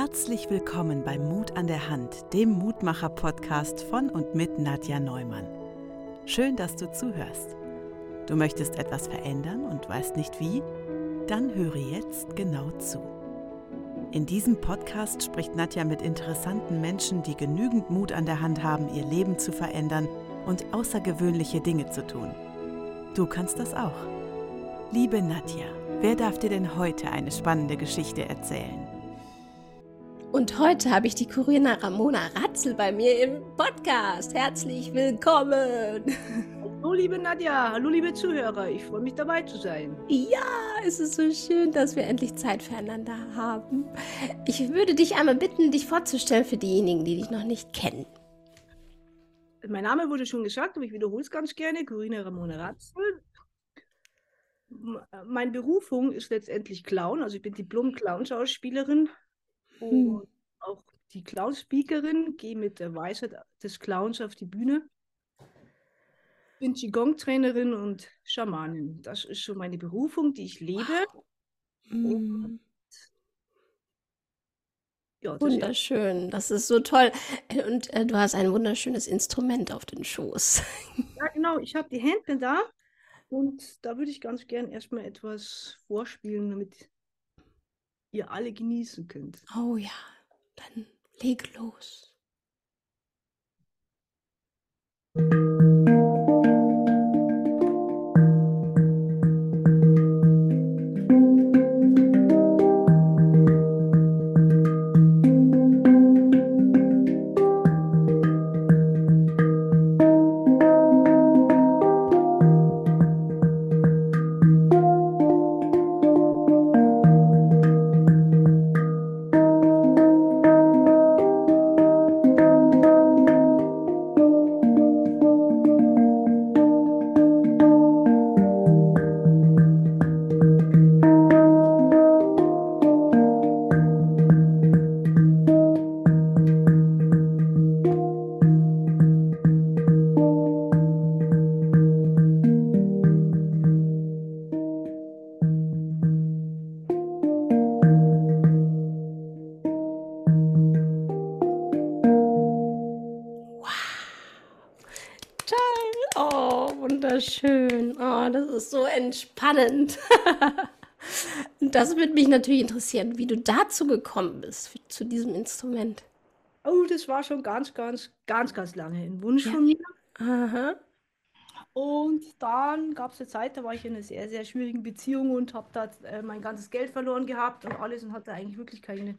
Herzlich willkommen bei Mut an der Hand, dem Mutmacher-Podcast von und mit Nadja Neumann. Schön, dass du zuhörst. Du möchtest etwas verändern und weißt nicht wie? Dann höre jetzt genau zu. In diesem Podcast spricht Nadja mit interessanten Menschen, die genügend Mut an der Hand haben, ihr Leben zu verändern und außergewöhnliche Dinge zu tun. Du kannst das auch. Liebe Nadja, wer darf dir denn heute eine spannende Geschichte erzählen? Und heute habe ich die Corinna Ramona Ratzel bei mir im Podcast. Herzlich willkommen. Hallo liebe Nadja, hallo liebe Zuhörer, ich freue mich dabei zu sein. Ja, es ist so schön, dass wir endlich Zeit füreinander haben. Ich würde dich einmal bitten, dich vorzustellen für diejenigen, die dich noch nicht kennen. Mein Name wurde schon gesagt, aber ich wiederhole es ganz gerne, Corinna Ramona Ratzel. Meine Berufung ist letztendlich Clown, also ich bin Diplom-Clown-Schauspielerin hm. und auch die Clown-Speakerin, gehe mit der Weisheit des Clowns auf die Bühne. Bin Qigong-Trainerin und Schamanin. Das ist so meine Berufung, die ich lebe. Wow. Hm. Ja, das Wunderschön, ist... das ist so toll. Und äh, du hast ein wunderschönes Instrument auf den Schoß. Ja, genau, ich habe die Hände da und da würde ich ganz gern erstmal etwas vorspielen, damit ihr alle genießen könnt. Oh ja, dann leg los. Natürlich interessieren, wie du dazu gekommen bist, zu diesem Instrument. Oh, das war schon ganz, ganz, ganz, ganz lange ein Wunsch ja. von mir. Aha. Und dann gab es eine Zeit, da war ich in einer sehr, sehr schwierigen Beziehung und habe da äh, mein ganzes Geld verloren gehabt und alles und hatte eigentlich wirklich keine,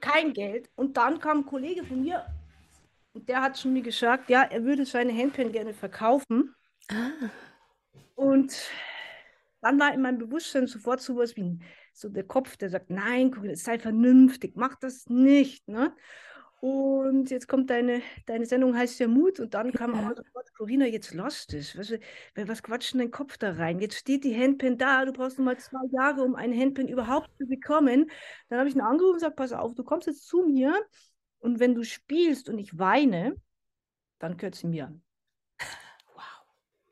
kein Geld. Und dann kam ein Kollege von mir und der hat schon mir gesagt, ja, er würde seine Handpan gerne verkaufen. Ah. Und dann war in meinem Bewusstsein sofort sowas wie so der Kopf, der sagt, nein, Corinna, sei vernünftig, mach das nicht. Ne? Und jetzt kommt deine, deine Sendung heißt ja Mut und dann kam ja. auch Corinna, jetzt lass das. Was, was quatscht denn dein Kopf da rein? Jetzt steht die Handpen da, du brauchst noch mal zwei Jahre, um eine Handpen überhaupt zu bekommen. Dann habe ich einen angerufen und gesagt, pass auf, du kommst jetzt zu mir und wenn du spielst und ich weine, dann gehört sie mir.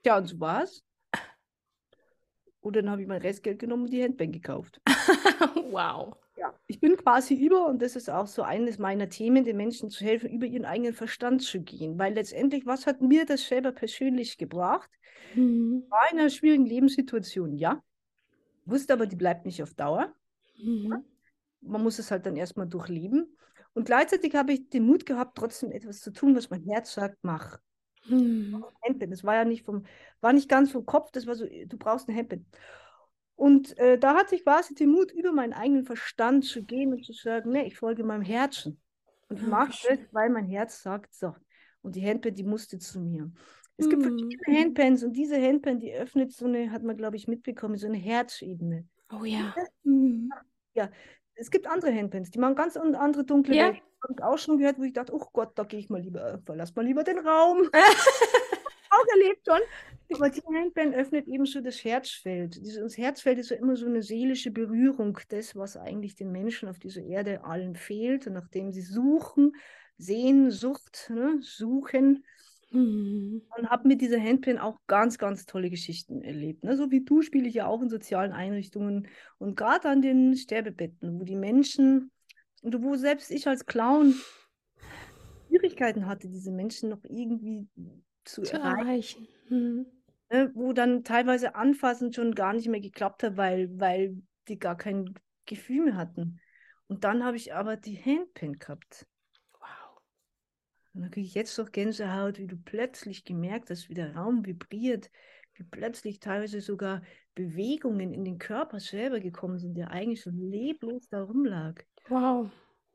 Ja, und so war's. Und dann habe ich mein Restgeld genommen und die Handbank gekauft. wow. Ja, ich bin quasi über, und das ist auch so eines meiner Themen, den Menschen zu helfen, über ihren eigenen Verstand zu gehen. Weil letztendlich, was hat mir das selber persönlich gebracht? Mhm. War in einer schwierigen Lebenssituation, ja. Wusste aber, die bleibt nicht auf Dauer. Mhm. Man muss es halt dann erstmal durchleben. Und gleichzeitig habe ich den Mut gehabt, trotzdem etwas zu tun, was mein Herz sagt, mach. Hm. Handpan. Das war ja nicht vom, war nicht ganz vom Kopf, das war so, du brauchst ein Handpan. Und äh, da hatte ich quasi den Mut, über meinen eigenen Verstand zu gehen und zu sagen, nee, ich folge meinem Herzen. Und ich ah, mache das, weil mein Herz sagt, so. Und die Handpan, die musste zu mir. Es gibt hm. verschiedene Handpans und diese Handpan, die öffnet so eine, hat man glaube ich mitbekommen, so eine Herzebene. Oh ja. Hm. Ja, es gibt andere Handpans, die machen ganz andere dunkle ja. Welt habe ich auch schon gehört, wo ich dachte, oh Gott, da gehe ich mal lieber, verlass mal lieber den Raum. auch erlebt schon. Aber die Handband öffnet eben so das Herzfeld. Das Herzfeld ist ja immer so eine seelische Berührung, das, was eigentlich den Menschen auf dieser Erde allen fehlt, nachdem sie suchen, Sehnsucht, ne, suchen. Mhm. Und habe mit dieser Handpan auch ganz, ganz tolle Geschichten erlebt. Ne? So wie du spiele ich ja auch in sozialen Einrichtungen und gerade an den Sterbebetten, wo die Menschen wo selbst ich als Clown Schwierigkeiten hatte, diese Menschen noch irgendwie zu, zu erreichen. erreichen. Mhm. Ne, wo dann teilweise anfassen schon gar nicht mehr geklappt hat, weil, weil die gar kein Gefühl mehr hatten. Und dann habe ich aber die Handpin gehabt. Wow. Und dann kriege ich jetzt doch Gänsehaut, wie du plötzlich gemerkt hast, wie der Raum vibriert, wie plötzlich teilweise sogar Bewegungen in den Körper selber gekommen sind, der eigentlich so leblos da rumlag. Wow.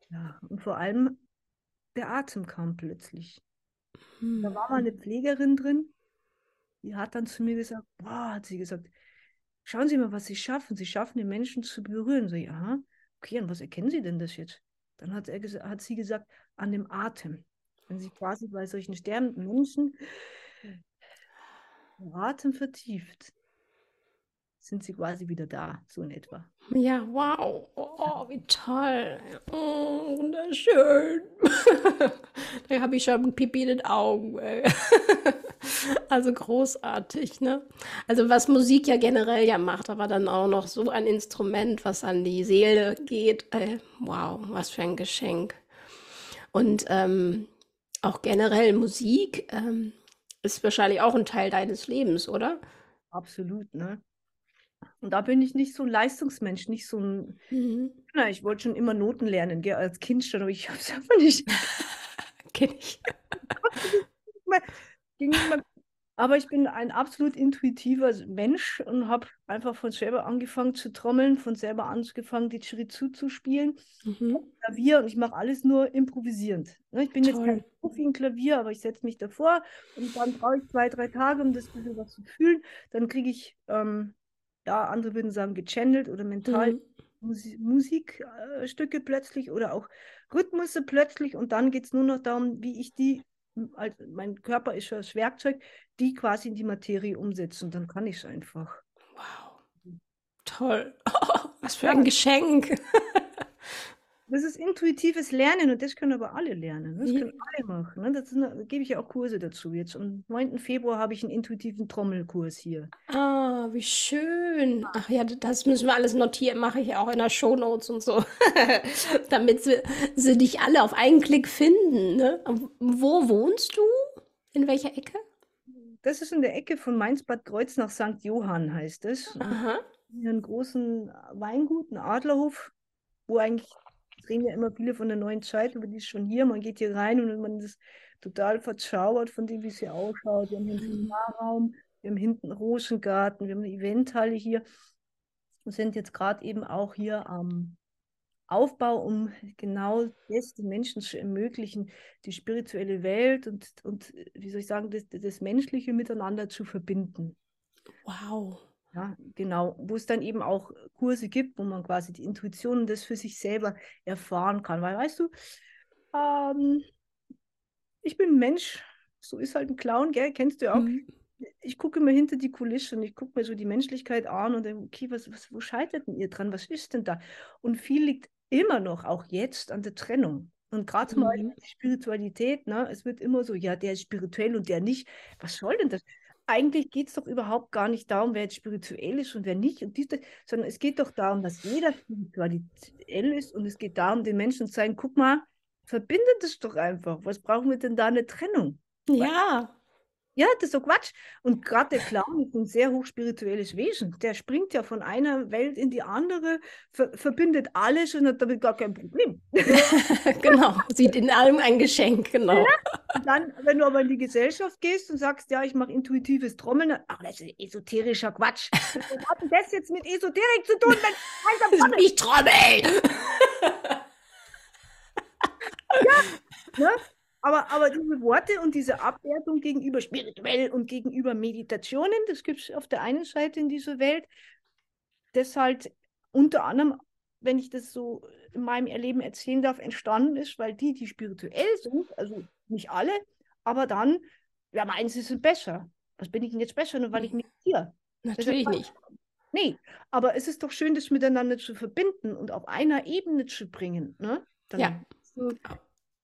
Ja, und vor allem der Atem kam plötzlich. Hm. Da war mal eine Pflegerin drin, die hat dann zu mir gesagt, boah, hat sie gesagt, schauen Sie mal, was Sie schaffen. Sie schaffen den Menschen zu berühren. So, ja, okay, und was erkennen Sie denn das jetzt? Dann hat, er, hat sie gesagt, an dem Atem. Wenn Sie quasi bei solchen sterbenden Menschen den Atem vertieft, sind sie quasi wieder da, so in etwa. Ja, wow. Oh, wie toll. Oh, wunderschön. da habe ich schon Pipi in den Augen. also großartig, ne? Also was Musik ja generell ja macht, aber dann auch noch so ein Instrument, was an die Seele geht. Äh, wow, was für ein Geschenk. Und ähm, auch generell Musik ähm, ist wahrscheinlich auch ein Teil deines Lebens, oder? Absolut, ne? Und da bin ich nicht so ein Leistungsmensch, nicht so ein. Mhm. Na, ich wollte schon immer Noten lernen, gell, als Kind schon, aber ich habe es einfach nicht. Kenn ich. Aber ich bin ein absolut intuitiver Mensch und habe einfach von selber angefangen zu trommeln, von selber angefangen, die Chirizu zu spielen. Mhm. Klavier und ich mache alles nur improvisierend. Ne, ich bin Toll. jetzt kein Profi im Klavier, aber ich setze mich davor und dann brauche ich zwei, drei Tage, um das bisschen was zu fühlen. Dann kriege ich, ähm, ja, andere würden sagen, gechannelt oder mental mhm. Musik, Musikstücke plötzlich oder auch Rhythmusse plötzlich und dann geht es nur noch darum, wie ich die also mein Körper ist das Werkzeug, die quasi in die Materie umsetzen. Dann kann ich es einfach. Wow. Toll. Oh, was für ein Geschenk. Das ist intuitives Lernen und das können aber alle lernen. Das können alle machen. Ne? Das eine, da gebe ich ja auch Kurse dazu. Jetzt am 9. Februar habe ich einen intuitiven Trommelkurs hier. Ah, wie schön. Ach ja, das müssen wir alles notieren, mache ich auch in der Shownotes und so. Damit sie, sie dich alle auf einen Klick finden. Ne? Wo wohnst du? In welcher Ecke? Das ist in der Ecke von Mainz-Bad Kreuz nach St. Johann, heißt es. Aha. Hier einen großen Weingut, einen Adlerhof, wo eigentlich reden ja immer viele von der neuen Zeit, aber die ist schon hier. Man geht hier rein und man ist total verzaubert von dem, wie es hier ausschaut. Wir haben hier einen Seminarraum, wir haben hinten einen Rosengarten, wir haben eine Eventhalle hier. Wir sind jetzt gerade eben auch hier am Aufbau, um genau das den Menschen zu ermöglichen, die spirituelle Welt und, und wie soll ich sagen, das, das Menschliche miteinander zu verbinden. Wow. Ja, genau, wo es dann eben auch Kurse gibt, wo man quasi die Intuition und das für sich selber erfahren kann. Weil, weißt du, ähm, ich bin Mensch, so ist halt ein Clown, gell? kennst du ja auch. Mhm. Ich gucke mir hinter die Kulisse und ich gucke mir so die Menschlichkeit an und denke, okay, was, was, wo scheitert denn ihr dran? Was ist denn da? Und viel liegt immer noch, auch jetzt, an der Trennung. Und gerade mhm. mal die Spiritualität, ne? es wird immer so, ja, der ist spirituell und der nicht. Was soll denn das? Eigentlich geht es doch überhaupt gar nicht darum, wer jetzt spirituell ist und wer nicht, und diese, sondern es geht doch darum, dass jeder spirituell ist und es geht darum, den Menschen zu sagen, guck mal, verbindet es doch einfach. Was brauchen wir denn da eine Trennung? Ja. Ja, das ist so Quatsch. Und gerade der Clown ist ein sehr hochspirituelles Wesen. Der springt ja von einer Welt in die andere, ver verbindet alles und hat damit gar kein Problem. genau, sieht in allem ein Geschenk, genau. Ja, dann, wenn du aber in die Gesellschaft gehst und sagst, ja, ich mache intuitives Trommeln, ach, das ist esoterischer Quatsch. Was hat denn das jetzt mit Esoterik zu tun? Wenn ich trommel! ja, ne? Aber, aber diese Worte und diese Abwertung gegenüber spirituell und gegenüber Meditationen, das gibt es auf der einen Seite in dieser Welt, das halt unter anderem, wenn ich das so in meinem Erleben erzählen darf, entstanden ist, weil die, die spirituell sind, also nicht alle, aber dann, ja, meinen sie sind besser. Was bin ich denn jetzt besser, nur weil ich meditiere? Natürlich nicht. Nee, aber es ist doch schön, das miteinander zu verbinden und auf einer Ebene zu bringen. Ne? Dann ja. So,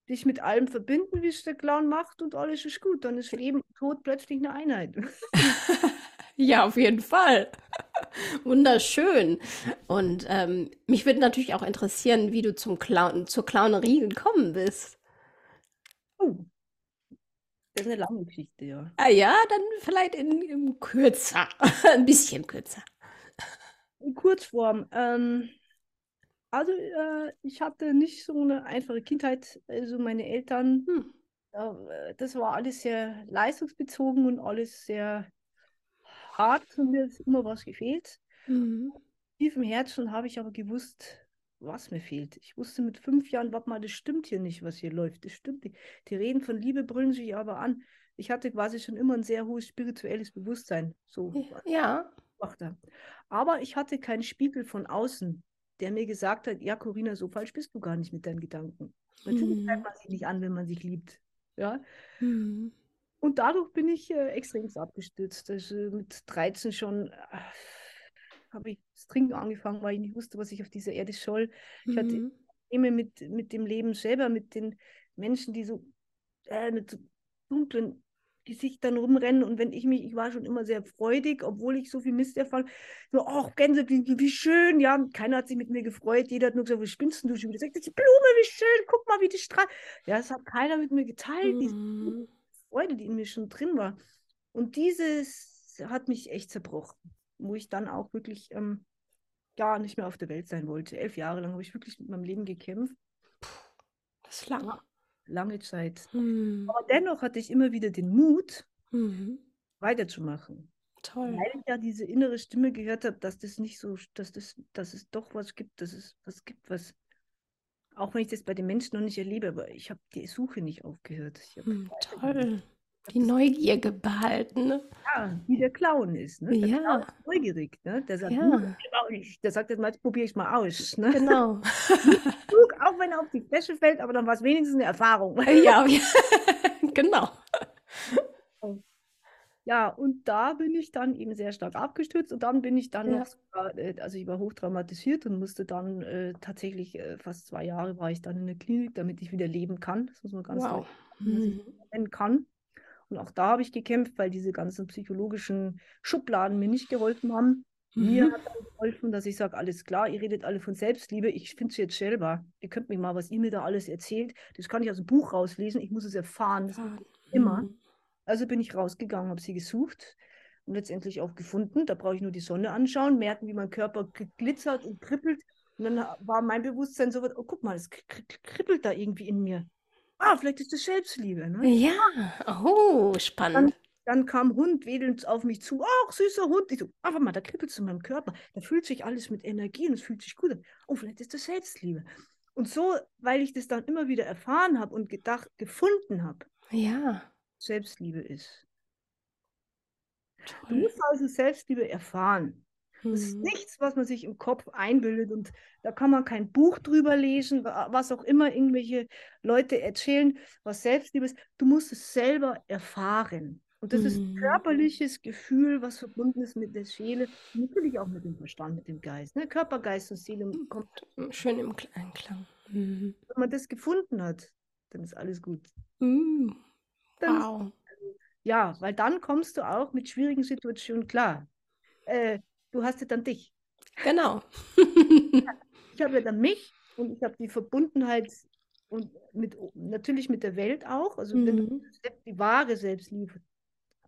dich mit allem verbinden, wie es der Clown macht und alles ist gut. Dann ist Leben und Tod plötzlich eine Einheit. ja, auf jeden Fall. Wunderschön. Und ähm, mich würde natürlich auch interessieren, wie du zum Clown, zur Clownerie gekommen bist. Oh, das ist eine lange Geschichte, ja. Ah ja, dann vielleicht in, in kürzer, ein bisschen kürzer. In Kurzform. Ähm, also äh, ich hatte nicht so eine einfache Kindheit. Also meine Eltern, hm. äh, das war alles sehr leistungsbezogen und alles sehr hart und mir ist immer was gefehlt. Mhm. Tief im Herzen habe ich aber gewusst, was mir fehlt. Ich wusste mit fünf Jahren, warte mal, das stimmt hier nicht, was hier läuft. Das stimmt nicht. Die reden von Liebe, brüllen sich aber an. Ich hatte quasi schon immer ein sehr hohes spirituelles Bewusstsein. So. Ja. Aber ich hatte keinen Spiegel von außen, der mir gesagt hat, ja, Corinna, so falsch bist du gar nicht mit deinen Gedanken. Natürlich mhm. man sich nicht an, wenn man sich liebt. Ja. Mhm. Und dadurch bin ich äh, extrem abgestürzt. Also mit 13 schon äh, habe ich das Trinken angefangen, weil ich nicht wusste, was ich auf dieser Erde soll. Ich mhm. hatte Probleme mit, mit dem Leben selber, mit den Menschen, die so äh, mit so dunklen Gesichtern rumrennen. Und wenn ich mich, ich war schon immer sehr freudig, obwohl ich so viel Mist erfahren so, ach, Gänseblümchen, wie schön. Ja, keiner hat sich mit mir gefreut. Jeder hat nur gesagt, wie spinnst du schon wieder? Sagt, die Blume, wie schön, guck mal, wie die strahlt. Ja, das hat keiner mit mir geteilt. Mhm. Freude, die in mir schon drin war. Und dieses hat mich echt zerbrochen, wo ich dann auch wirklich ähm, gar nicht mehr auf der Welt sein wollte. Elf Jahre lang habe ich wirklich mit meinem Leben gekämpft. Das ist lang. Lange Zeit. Mhm. Aber dennoch hatte ich immer wieder den Mut, mhm. weiterzumachen. Toll. Weil ich ja diese innere Stimme gehört habe, dass das nicht so, dass das, dass es doch was gibt, dass es was gibt, was auch wenn ich das bei den Menschen noch nicht erlebe, aber ich habe die Suche nicht aufgehört. Hm, toll. Die Neugier behalten. Ne? Ja, wie der Clown ist. Ne? Der ja. Clown ist neugierig. Ne? Der sagt, ja. Hm, der sagt jetzt mal, probiere ich mal aus. Ne? Genau. auch wenn er auf die Fläche fällt, aber dann war es wenigstens eine Erfahrung. Ja, genau. Ja, und da bin ich dann eben sehr stark abgestürzt und dann bin ich dann ja. noch, sogar, äh, also ich war hochtraumatisiert und musste dann äh, tatsächlich äh, fast zwei Jahre war ich dann in der Klinik, damit ich wieder leben kann. Das muss man ganz wow. sagen, mhm. kann. Und auch da habe ich gekämpft, weil diese ganzen psychologischen Schubladen mir nicht geholfen haben. Mhm. Mir hat dann geholfen, dass ich sage, alles klar, ihr redet alle von Selbstliebe, ich finde es jetzt selber. Ihr könnt mir mal, was ihr mir da alles erzählt, das kann ich aus dem Buch rauslesen, ich muss es erfahren. Das mhm. immer. Also bin ich rausgegangen, habe sie gesucht und letztendlich auch gefunden. Da brauche ich nur die Sonne anschauen, merken, wie mein Körper glitzert und kribbelt. Und dann war mein Bewusstsein so, oh, guck mal, es kribbelt da irgendwie in mir. Ah, vielleicht ist das Selbstliebe. Ne? Ja, oh, spannend. Dann, dann kam Hund wedelnd auf mich zu. Ach, süßer Hund. Ich so, ach, mal, da kribbelt es in meinem Körper. Da fühlt sich alles mit Energie und es fühlt sich gut an. Oh, vielleicht ist das Selbstliebe. Und so, weil ich das dann immer wieder erfahren habe und gedacht, gefunden habe. Ja. Selbstliebe ist. Toll. Du musst also Selbstliebe erfahren. Das ist mhm. nichts, was man sich im Kopf einbildet und da kann man kein Buch drüber lesen, was auch immer irgendwelche Leute erzählen, was Selbstliebe ist. Du musst es selber erfahren. Und das mhm. ist ein mhm. körperliches Gefühl, was verbunden ist mit der Seele, natürlich auch mit dem Verstand, mit dem Geist. Ne? Körper, Geist und Seele hm, kommt schön im Einklang. Mhm. Wenn man das gefunden hat, dann ist alles gut. Mhm. Wow. ja, weil dann kommst du auch mit schwierigen Situationen klar. Äh, du hast ja dann dich. Genau. ich habe ja dann mich und ich habe die Verbundenheit und mit, natürlich mit der Welt auch. Also mhm. wenn du die wahre Selbstliebe,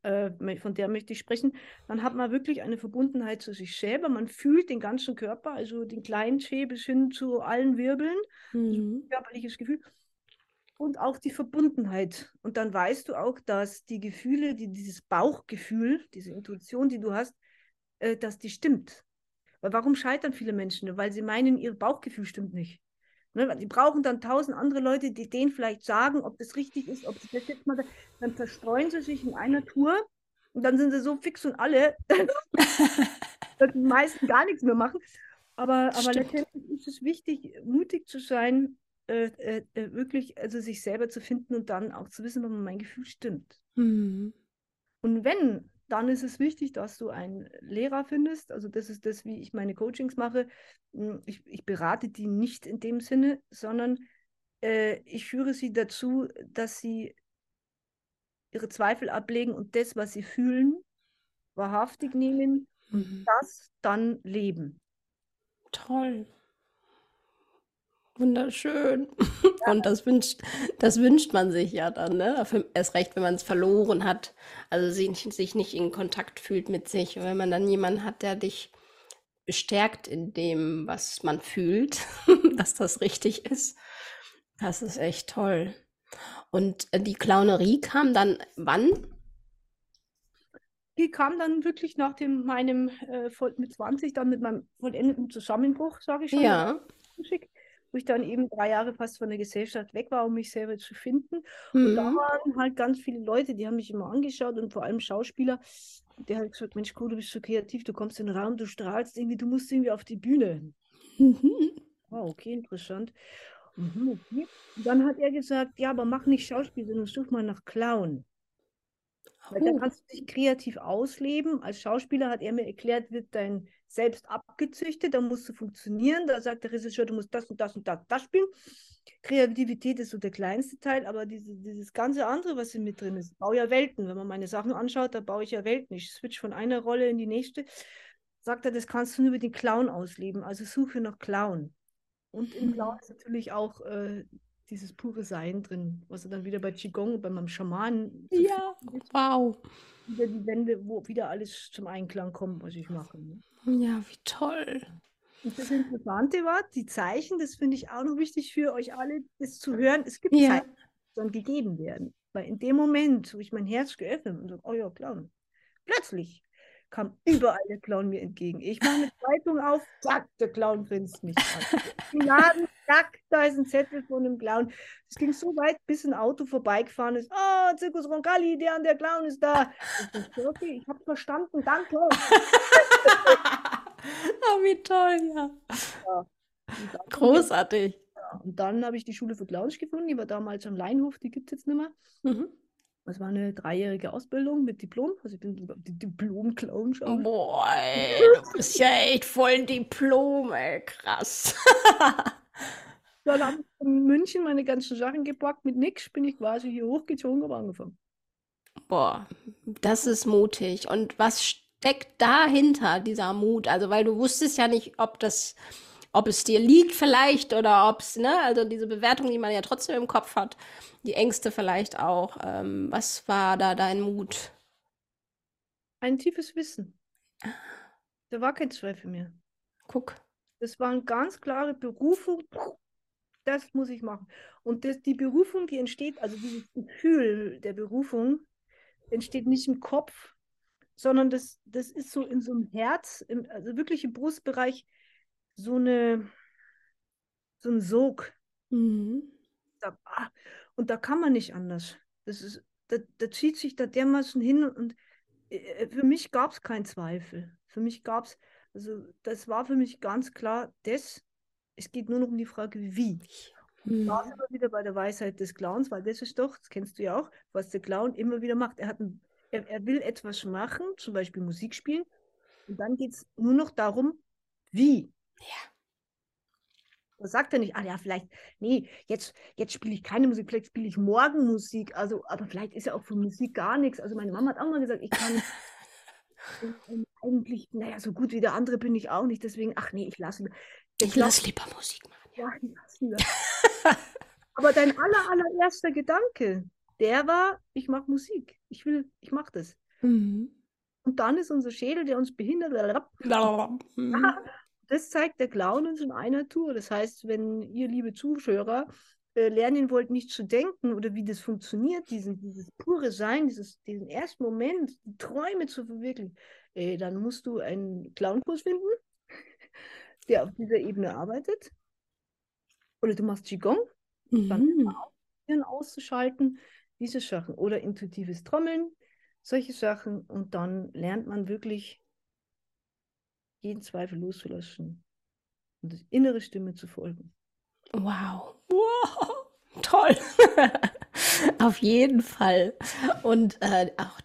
äh, von der möchte ich sprechen, dann hat man wirklich eine Verbundenheit zu sich selber. Man fühlt den ganzen Körper, also den kleinen Schee bis hin zu allen Wirbeln. Mhm. ein körperliches Gefühl und auch die Verbundenheit. Und dann weißt du auch, dass die Gefühle, die, dieses Bauchgefühl, diese Intuition, die du hast, äh, dass die stimmt. Weil warum scheitern viele Menschen? Weil sie meinen, ihr Bauchgefühl stimmt nicht. Ne? Die brauchen dann tausend andere Leute, die denen vielleicht sagen, ob das richtig ist, ob das jetzt mal, dann verstreuen sie sich in einer Tour und dann sind sie so fix und alle, dass die meisten gar nichts mehr machen. Aber, aber letztendlich ist es wichtig, mutig zu sein äh, äh, äh, wirklich also sich selber zu finden und dann auch zu wissen, ob mein Gefühl stimmt. Mhm. Und wenn, dann ist es wichtig, dass du einen Lehrer findest. Also das ist das, wie ich meine Coachings mache. Hm, ich, ich berate die nicht in dem Sinne, sondern äh, ich führe sie dazu, dass sie ihre Zweifel ablegen und das, was sie fühlen, wahrhaftig nehmen und mhm. das dann leben. Toll. Wunderschön. Ja. Und das wünscht, das wünscht man sich ja dann, ne? Erst recht, wenn man es verloren hat, also sich, sich nicht in Kontakt fühlt mit sich. Und wenn man dann jemanden hat, der dich bestärkt in dem, was man fühlt, dass das richtig ist, das ist echt toll. Und äh, die Clownerie kam dann wann? Die kam dann wirklich nach dem, meinem äh, mit 20, dann mit meinem vollendeten Zusammenbruch, sage ich schon. Ja. Wo ich dann eben drei Jahre fast von der Gesellschaft weg war, um mich selber zu finden. Mhm. Und da mhm. waren halt ganz viele Leute, die haben mich immer angeschaut und vor allem Schauspieler, der hat gesagt, Mensch, cool, du bist so kreativ, du kommst in den Raum, du strahlst irgendwie, du musst irgendwie auf die Bühne. Mhm. Oh, okay, interessant. Mhm, okay. Dann hat er gesagt, ja, aber mach nicht Schauspiel, sondern such mal nach Clown. Weil da kannst du dich kreativ ausleben. Als Schauspieler hat er mir erklärt, wird dein Selbst abgezüchtet, da musst du funktionieren. Da sagt der Regisseur, du musst das und das und das, das spielen. Kreativität ist so der kleinste Teil, aber diese, dieses ganze andere, was hier mit drin ist, ich baue ja Welten. Wenn man meine Sachen anschaut, da baue ich ja Welten. Ich switch von einer Rolle in die nächste. Sagt er, das kannst du nur über den Clown ausleben. Also suche nach Clown. Und im Clown ist natürlich auch äh, dieses pure Sein drin, was er dann wieder bei Qigong, bei meinem Schamanen. Ja, wow. Wieder die Wände, wo wieder alles zum Einklang kommt, was ich mache. Ne? Ja, wie toll. Und das Interessante war, die Zeichen, das finde ich auch noch wichtig für euch alle, das zu hören. Es gibt ja. Zeichen, die dann gegeben werden. Weil in dem Moment, wo ich mein Herz geöffnet habe und so, oh ja, klar, plötzlich kam überall der Clown mir entgegen. Ich mache eine Zeitung auf, zack, der Clown grinst mich an. Im Laden, zack, da ist ein Zettel von einem Clown. Es ging so weit, bis ein Auto vorbeigefahren ist. Oh, Zirkus Roncalli, der an der Clown ist da. Ich dachte, okay, ich habe verstanden, danke. oh, wie toll, ja. ja. Großartig. Ja, und dann habe ich die Schule für Clowns gefunden, die war damals am Leinhof, die gibt es jetzt nicht mehr. Mhm. Das war eine dreijährige Ausbildung mit Diplom. Also ich bin die Diplom-Clown schon. Boah, ey, du bist ja echt voll ein Diplom, ey, krass. Dann habe ich in München meine ganzen Sachen gepackt. Mit nix bin ich quasi hier hochgezogen und angefangen. Boah, das ist mutig. Und was steckt dahinter, dieser Mut? Also, weil du wusstest ja nicht, ob das, ob es dir liegt vielleicht oder ob es, ne, also diese Bewertung, die man ja trotzdem im Kopf hat die Ängste vielleicht auch. Ähm, was war da dein Mut? Ein tiefes Wissen. Da war kein Zweifel mehr. Guck. Das war eine ganz klare Berufung. Das muss ich machen. Und das, die Berufung, die entsteht, also dieses Gefühl der Berufung, entsteht nicht im Kopf, sondern das, das ist so in so einem Herz, im, also wirklich im Brustbereich, so eine so ein Sog. Mhm. Ah, und da kann man nicht anders. Das ist, da, da zieht sich da dermaßen hin und äh, für mich gab es keinen Zweifel. Für mich gab es, also das war für mich ganz klar, das, es geht nur noch um die Frage, wie. Und da sind wir wieder bei der Weisheit des Clowns, weil das ist doch, das kennst du ja auch, was der Clown immer wieder macht. Er, hat ein, er, er will etwas machen, zum Beispiel Musik spielen, und dann geht es nur noch darum, wie. Ja. Da sagt er nicht, ah ja, vielleicht, nee, jetzt, jetzt spiele ich keine Musik, vielleicht spiele ich morgen Musik. Also, aber vielleicht ist ja auch von Musik gar nichts. Also meine Mama hat auch mal gesagt, ich kann eigentlich, naja, so gut wie der andere bin ich auch nicht. Deswegen, ach nee, ich lasse. Ich lasse lieber Musik machen. Ja, ich lasse lieber. aber dein aller, allererster Gedanke, der war, ich mache Musik. Ich will, ich mache das. Mhm. Und dann ist unser Schädel, der uns behindert, mhm das zeigt der Clown uns in einer Tour. Das heißt, wenn ihr, liebe Zuschauer, äh, lernen wollt, nicht zu denken oder wie das funktioniert, diesen, dieses pure Sein, dieses, diesen ersten Moment, die Träume zu verwirklichen, äh, dann musst du einen Clownkurs finden, der auf dieser Ebene arbeitet. Oder du machst Qigong, mhm. dann auszuschalten, diese Sachen. Oder intuitives Trommeln, solche Sachen. Und dann lernt man wirklich jeden Zweifel loszulassen und der innere Stimme zu folgen. Wow. Wow. Toll. Auf jeden Fall. Und äh, auch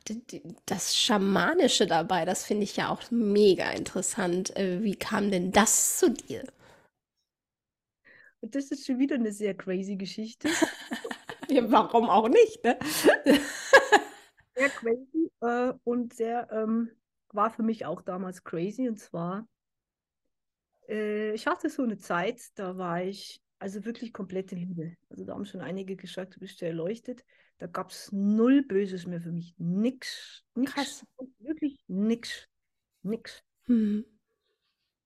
das Schamanische dabei, das finde ich ja auch mega interessant. Äh, wie kam denn das zu dir? Und das ist schon wieder eine sehr crazy Geschichte. ja, warum auch nicht, ne? sehr crazy äh, und sehr ähm, war für mich auch damals crazy. Und zwar, äh, ich hatte so eine Zeit, da war ich also wirklich komplette Liebe. Also da haben schon einige gesagt, du bist ja erleuchtet. Da gab es null Böses mehr für mich. Nix. nix Krass. Wirklich nix. Nix. Mhm.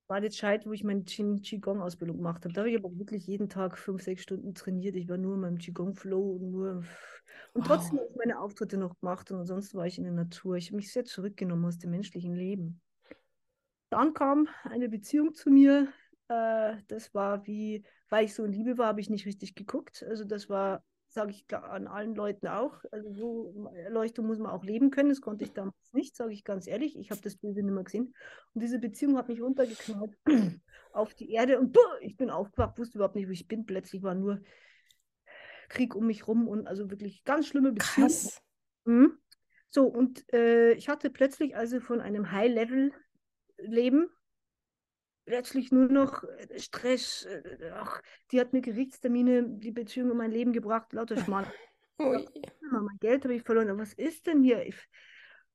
War die Zeit, wo ich meine Qigong-Ausbildung gemacht habe. Da habe ich aber wirklich jeden Tag fünf, sechs Stunden trainiert. Ich war nur in meinem Qigong-Flow und nur. Und Wow. trotzdem habe ich meine Auftritte noch gemacht und sonst war ich in der Natur. Ich habe mich sehr zurückgenommen aus dem menschlichen Leben. Dann kam eine Beziehung zu mir. Äh, das war wie, weil ich so in Liebe war, habe ich nicht richtig geguckt. Also das war, sage ich an allen Leuten auch. Also so Erleuchtung muss man auch leben können. Das konnte ich damals nicht, sage ich ganz ehrlich. Ich habe das Böse nicht mehr gesehen. Und diese Beziehung hat mich runtergeknallt auf die Erde und buh, ich bin aufgewacht, wusste überhaupt nicht, wo ich bin. Plötzlich war nur Krieg um mich rum und also wirklich ganz schlimme Beziehung. Krass. Mhm. So, und äh, ich hatte plötzlich also von einem High-Level-Leben plötzlich nur noch äh, Stress. Äh, ach, die hat mir Gerichtstermine, die Beziehung um mein Leben gebracht, lauter Schmarrn. Ui. Mein Geld habe ich verloren. Was ist denn hier? Ich,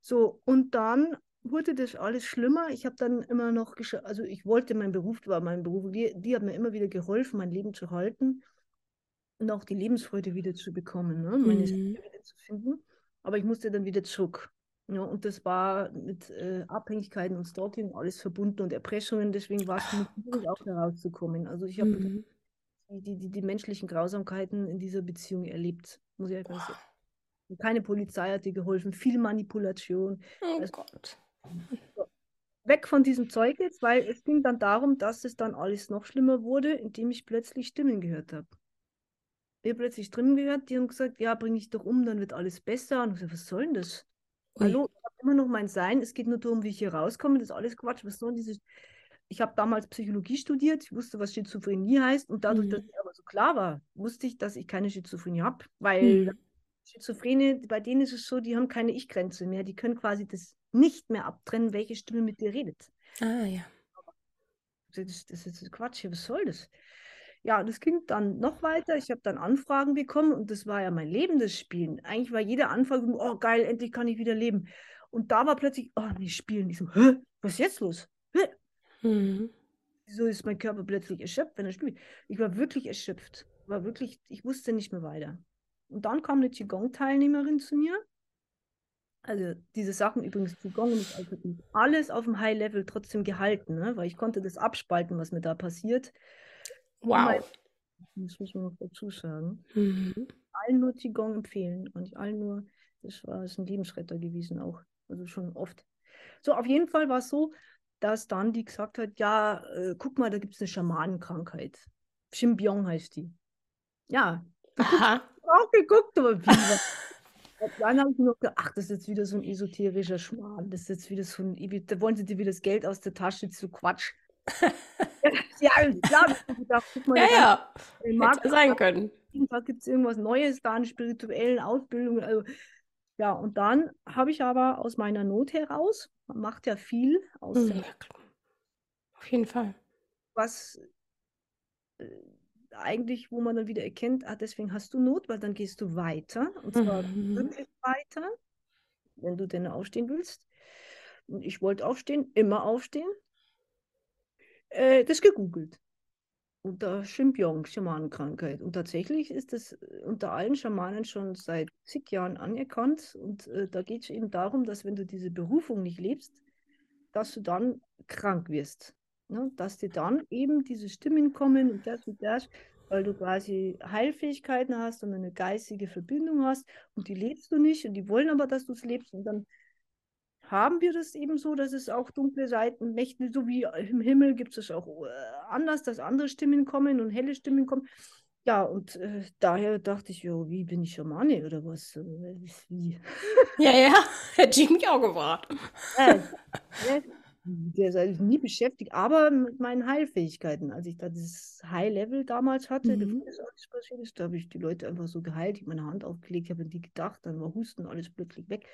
so, und dann wurde das alles schlimmer. Ich habe dann immer noch, also ich wollte, mein Beruf war mein Beruf, die, die hat mir immer wieder geholfen, mein Leben zu halten und auch die Lebensfreude wieder zu bekommen, ne? meine Mhm. Wieder zu finden. Aber ich musste dann wieder zurück. Ja, und das war mit äh, Abhängigkeiten und Stalking alles verbunden und Erpressungen. Deswegen war es für mich auch herauszukommen. Also ich habe Mhm. die, die, die, die menschlichen Grausamkeiten in dieser Beziehung erlebt, muss ich einfach sagen. Und Keine Polizei hat dir geholfen, viel Manipulation. Oh Also- Gott. Weg von diesem Zeug jetzt, weil es ging dann darum, dass es dann alles noch schlimmer wurde, indem ich plötzlich Stimmen gehört habe. Ich habe plötzlich Stimmen gehört, die haben gesagt, ja, bring dich doch um, dann wird alles besser. Und ich so, was soll denn das? Hallo, ich habe immer noch mein Sein. Es geht nur darum, wie ich hier rauskomme. Das ist alles Quatsch. Was soll dieses? Ich habe damals Psychologie studiert. Ich wusste, was Schizophrenie heißt. Und dadurch, dass Mhm. ich aber so klar war, wusste ich, dass ich keine Schizophrenie habe. Weil Mhm. Schizophrene, bei denen ist es so, die haben keine Ich-Grenze mehr. Die können quasi das nicht mehr abtrennen, welche Stimme mit dir redet. Ah ja. Das ist, das ist Quatsch was soll das? Ja, das ging dann noch weiter. Ich habe dann Anfragen bekommen und das war ja mein Leben, das Spielen. Eigentlich war jede Anfrage, oh geil, endlich kann ich wieder leben. Und da war plötzlich, oh nee, Spielen. Ich so, hä, was ist jetzt los? Hä? Mhm. Wieso ist mein Körper plötzlich erschöpft, wenn er spielt? Ich war wirklich erschöpft. War wirklich, ich wusste nicht mehr weiter. Und dann kam eine Qigong-Teilnehmerin zu mir. Also diese Sachen übrigens, Qigong und ich also alles auf dem High-Level trotzdem gehalten, ne? weil ich konnte das abspalten, was mir da passiert. Wow. Das muss man noch dazu sagen. Mhm. Allen nur Qigong empfehlen. Und allen nur, das war das ist ein Lebensretter gewesen auch. Also schon oft. So, auf jeden Fall war es so, dass dann die gesagt hat, ja, äh, guck mal, da gibt es eine Schamanenkrankheit. Shimbyong heißt die. Ja, Aha. auch geguckt, aber wie Dann habe ich noch gedacht, ach, das ist jetzt wieder so ein esoterischer Schmarrn. Das ist jetzt wieder so ein, da wollen sie dir wieder das Geld aus der Tasche zu Quatsch. ja, klar, gedacht, guck mal, Ja, der ja. Markt Hätte sein können. jeden Tag gibt es irgendwas Neues da an spirituellen Ausbildungen. Also, ja, und dann habe ich aber aus meiner Not heraus, man macht ja viel aus Mhm. klar. Auf jeden Fall. was äh, eigentlich, wo man dann wieder erkennt, ah, deswegen hast du Not, weil dann gehst du weiter. Und zwar Mhm. wirklich weiter, wenn du denn aufstehen willst. Und ich wollte aufstehen, immer aufstehen. Äh, das gegoogelt. Unter Shimbyong, Schamanenkrankheit. Und tatsächlich ist das äh, unter allen Schamanen schon seit zig Jahren anerkannt. Und äh, da geht es eben darum, dass wenn du diese Berufung nicht lebst, dass du dann krank wirst. Ne? Dass dir dann eben diese Stimmen kommen und das und das, weil du quasi Heilfähigkeiten hast und eine geistige Verbindung hast und die lebst du nicht und die wollen aber, dass du es lebst und dann haben wir das eben so, dass es auch dunkle Seiten, Mächte, so wie im Himmel gibt es auch äh, anders, dass andere Stimmen kommen und helle Stimmen kommen. Ja, und äh, daher dachte ich, jo, wie bin ich Schamane oder was? Äh, Wie? Ja, ja. Hätte ich mich auch gefragt. Äh, äh, der ist eigentlich nie beschäftigt, aber mit meinen Heilfähigkeiten. Als ich da dieses High-Level damals hatte, Mhm. bevor das alles passiert ist, da habe ich die Leute einfach so geheilt. Ich meine Hand aufgelegt, habe an die gedacht, dann war Husten alles plötzlich weg.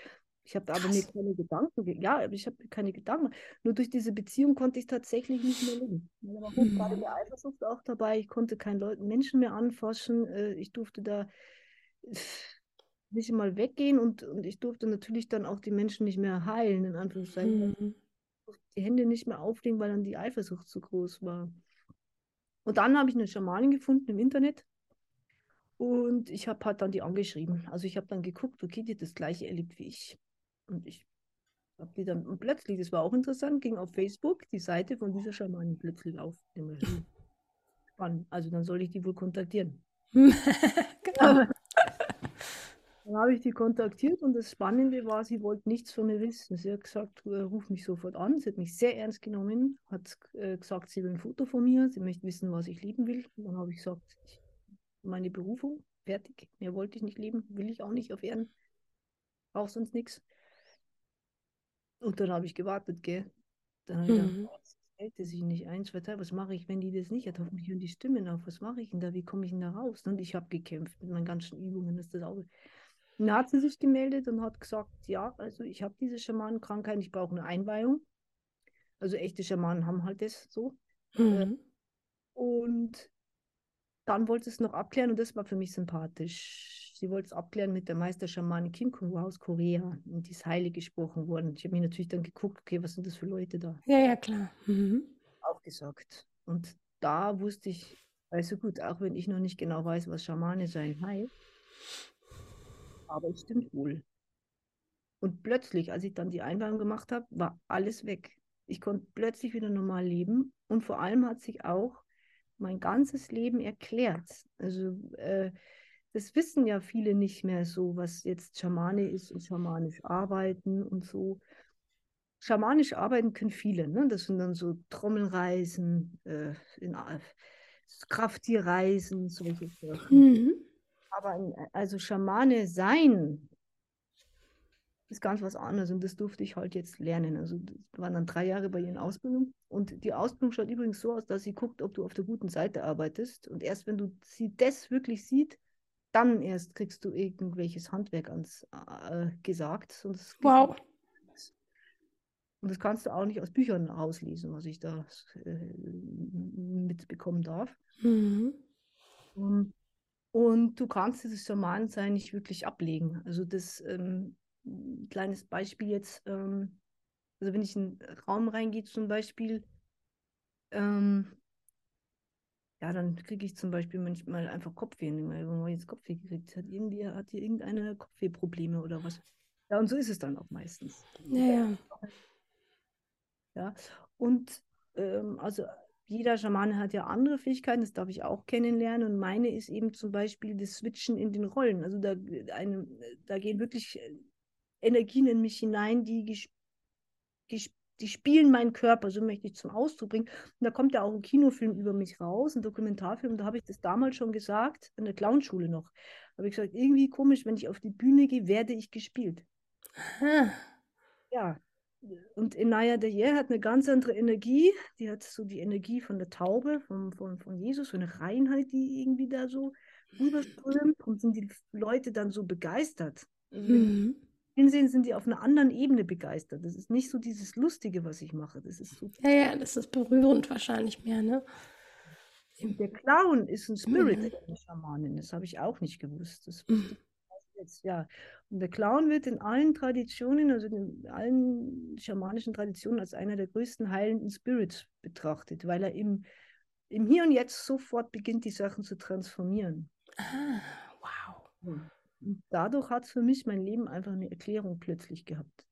Ich habe aber mir keine Gedanken, ge- ja, aber ich habe mir keine Gedanken. Nur durch diese Beziehung konnte ich tatsächlich nicht mehr leben. Da war hochgradige Mhm. Eifersucht auch dabei. Ich konnte keinen Leuten, Menschen mehr anfassen. Äh, Ich durfte da nicht mal weggehen und, und ich durfte natürlich dann auch die Menschen nicht mehr heilen, in Anführungszeichen. Mhm. Die Hände nicht mehr auflegen, weil dann die Eifersucht zu groß war. Und dann habe ich eine Schamanin gefunden im Internet und ich habe halt dann die angeschrieben. Also ich habe dann geguckt, okay, die hat das gleiche erlebt wie ich. Und ich habe die dann, und plötzlich, das war auch interessant, ging auf Facebook die Seite von dieser Schamanin plötzlich auf. Spannend. Also dann soll ich die wohl kontaktieren. genau. Dann habe ich die kontaktiert und das Spannende war, sie wollte nichts von mir wissen. Sie hat gesagt, äh, ruf mich sofort an. Sie hat mich sehr ernst genommen, hat äh, gesagt, sie will ein Foto von mir, sie möchte wissen, was ich lieben will. Und dann habe ich gesagt, meine Berufung, fertig. Mehr wollte ich nicht leben, will ich auch nicht auf Erden. Auch sonst nichts. Und dann habe ich gewartet, gell. Dann habe ich mhm. gedacht, oh, hält sich nicht ein, zwei Tage. Was mache ich, wenn die das nicht hat? Hoffentlich hören die Stimmen auf. Was mache ich denn da? Wie komme ich denn da raus? Und ich habe gekämpft mit meinen ganzen Übungen. ist das auch dann hat sie sich gemeldet und hat gesagt, ja, also ich habe diese Schamanenkrankheit, ich brauche eine Einweihung. Also echte Schamanen haben halt das so. Mhm. Und dann wollte es noch abklären und das war für mich sympathisch. Sie wollte es abklären mit der Meisterschamane Kim Kung aus Korea und die ist heilig gesprochen worden. Ich habe mir natürlich dann geguckt, okay, was sind das für Leute da? Ja, ja, klar. Mhm. Auch gesagt. Und da wusste ich, also gut, auch wenn ich noch nicht genau weiß, was Schamane sein heißt, aber es stimmt wohl. Und plötzlich, als ich dann die Einweihung gemacht habe, war alles weg. Ich konnte plötzlich wieder normal leben und vor allem hat sich auch mein ganzes Leben erklärt. Also äh, das wissen ja viele nicht mehr so, was jetzt Schamane ist und schamanisch arbeiten und so. Schamanisch arbeiten können viele, ne? Das sind dann so Trommelreisen, äh, in, äh, Krafttierreisen, solche Sachen. Mhm. Aber also Schamane sein ist ganz was anderes und das durfte ich halt jetzt lernen. Also das waren dann drei Jahre bei ihr in Ausbildung und die Ausbildung schaut übrigens so aus, dass sie guckt, ob du auf der guten Seite arbeitest und erst wenn du sie das wirklich sieht, dann erst kriegst du irgendwelches Handwerk ans äh, gesagt. Sonst wow. Und das kannst du auch nicht aus Büchern auslesen, was ich da äh, mitbekommen darf. Mhm. Und und du kannst dieses Schamanensein nicht wirklich ablegen. Also das ähm, kleines Beispiel jetzt, ähm, also wenn ich in einen Raum reingehe zum Beispiel, ähm, ja, dann kriege ich zum Beispiel manchmal einfach Kopfweh. Wenn man jetzt Kopfweh kriegt, hat irgendwie hat hier irgendeine Kopfwehprobleme oder was. Ja, und so ist es dann auch meistens. Ja, ja. Ja, und ähm, also jeder Schamane hat ja andere Fähigkeiten, das darf ich auch kennenlernen. Und meine ist eben zum Beispiel das Switchen in den Rollen. Also da, eine, da gehen wirklich äh, Energien in mich hinein, die, die spielen meinen Körper, so möchte ich zum Ausdruck bringen. Und da kommt ja auch ein Kinofilm über mich raus, ein Dokumentarfilm. Da habe ich das damals schon gesagt, in der Clownschule noch. Habe ich gesagt, irgendwie komisch, wenn ich auf die Bühne gehe, werde ich gespielt. Aha. Ja, und Enaya Dayer hat eine ganz andere Energie. Die hat so die Energie von der Taube, von, von, von Jesus, so eine Reinheit, die irgendwie da so rüberströmt. Und sind die Leute dann so begeistert. Mhm. Hinsehen sind die auf einer anderen Ebene begeistert. Das ist nicht so dieses Lustige, was ich mache. Das ist so. Ja, ja, das ist berührend wahrscheinlich mehr, ne? Der Clown ist ein Spirit, mhm. Schamanin. Das habe ich auch nicht gewusst. Das mhm jetzt, ja. Und der Clown wird in allen Traditionen, also in allen schamanischen Traditionen, als einer der größten heilenden Spirits betrachtet, weil er im, im Hier und Jetzt sofort beginnt, die Sachen zu transformieren. Ah, wow. Und dadurch hat für mich mein Leben einfach eine Erklärung plötzlich gehabt.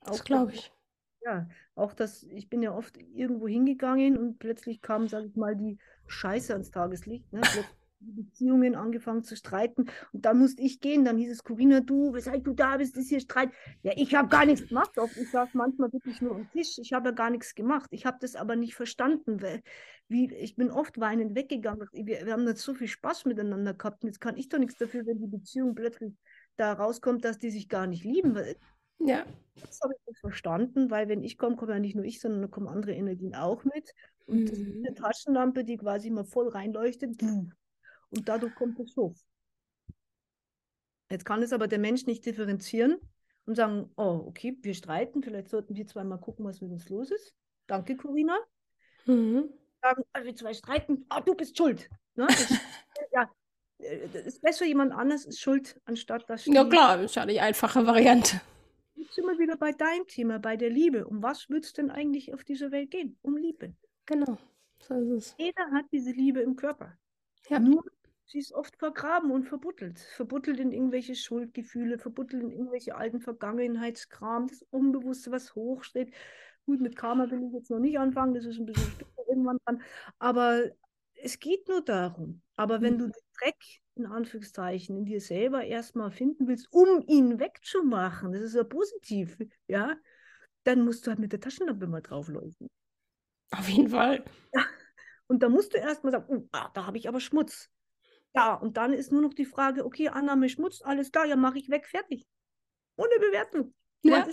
das glaube ich. Ja, auch das, ich bin ja oft irgendwo hingegangen und plötzlich kam, sage ich mal, die Scheiße ans Tageslicht. Ne? Plötzlich Beziehungen angefangen zu streiten und dann musste ich gehen. Dann hieß es, Corinna, du, weshalb du da bist, ist hier Streit. Ja, ich habe gar nichts gemacht. Ich saß manchmal wirklich nur am Tisch. Ich habe ja gar nichts gemacht. Ich habe das aber nicht verstanden. Weil, wie, ich bin oft weinend weggegangen. Wir, wir haben jetzt so viel Spaß miteinander gehabt. Und jetzt kann ich doch nichts dafür, wenn die Beziehung plötzlich da rauskommt, dass die sich gar nicht lieben. Ja. Das habe ich nicht verstanden, weil wenn ich komme, komme ja nicht nur ich, sondern da kommen andere Energien auch mit. Und mhm. eine Taschenlampe, die quasi mal voll reinleuchtet, und dadurch kommt es hoch. Jetzt kann es aber der Mensch nicht differenzieren und sagen, oh, okay, wir streiten, vielleicht sollten wir zweimal gucken, was mit uns los ist. Danke, Corinna. Mhm. Sagen, also wir zwei streiten, oh, du bist schuld. Ne? Das, ja, äh, es ist besser, jemand anders ist schuld, anstatt dass Ja klar, ist ja die einfache Variante. Jetzt sind wir wieder bei deinem Thema, bei der Liebe. Um was wird es denn eigentlich auf dieser Welt gehen? Um Liebe. Genau, so ist es. Jeder hat diese Liebe im Körper. Ja. Nur sie ist oft vergraben und verbuttelt. Verbuttelt in irgendwelche Schuldgefühle, verbuttelt in irgendwelche alten Vergangenheitskram, das Unbewusste, was hochsteht. Gut, mit Karma will ich jetzt noch nicht anfangen, das ist ein bisschen später irgendwann dran. Aber es geht nur darum. Aber wenn du den Dreck, in Anführungszeichen, in dir selber erstmal finden willst, um ihn wegzumachen, das ist ja positiv, ja, dann musst du halt mit der Taschenlampe mal draufleuchten. Auf jeden Fall. Und da musst du erstmal sagen, oh, ah, da habe ich aber Schmutz. Ja, und dann ist nur noch die Frage, okay, Annahme Schmutz, alles klar, ja, mache ich weg, fertig. Ohne Bewertung. Ja.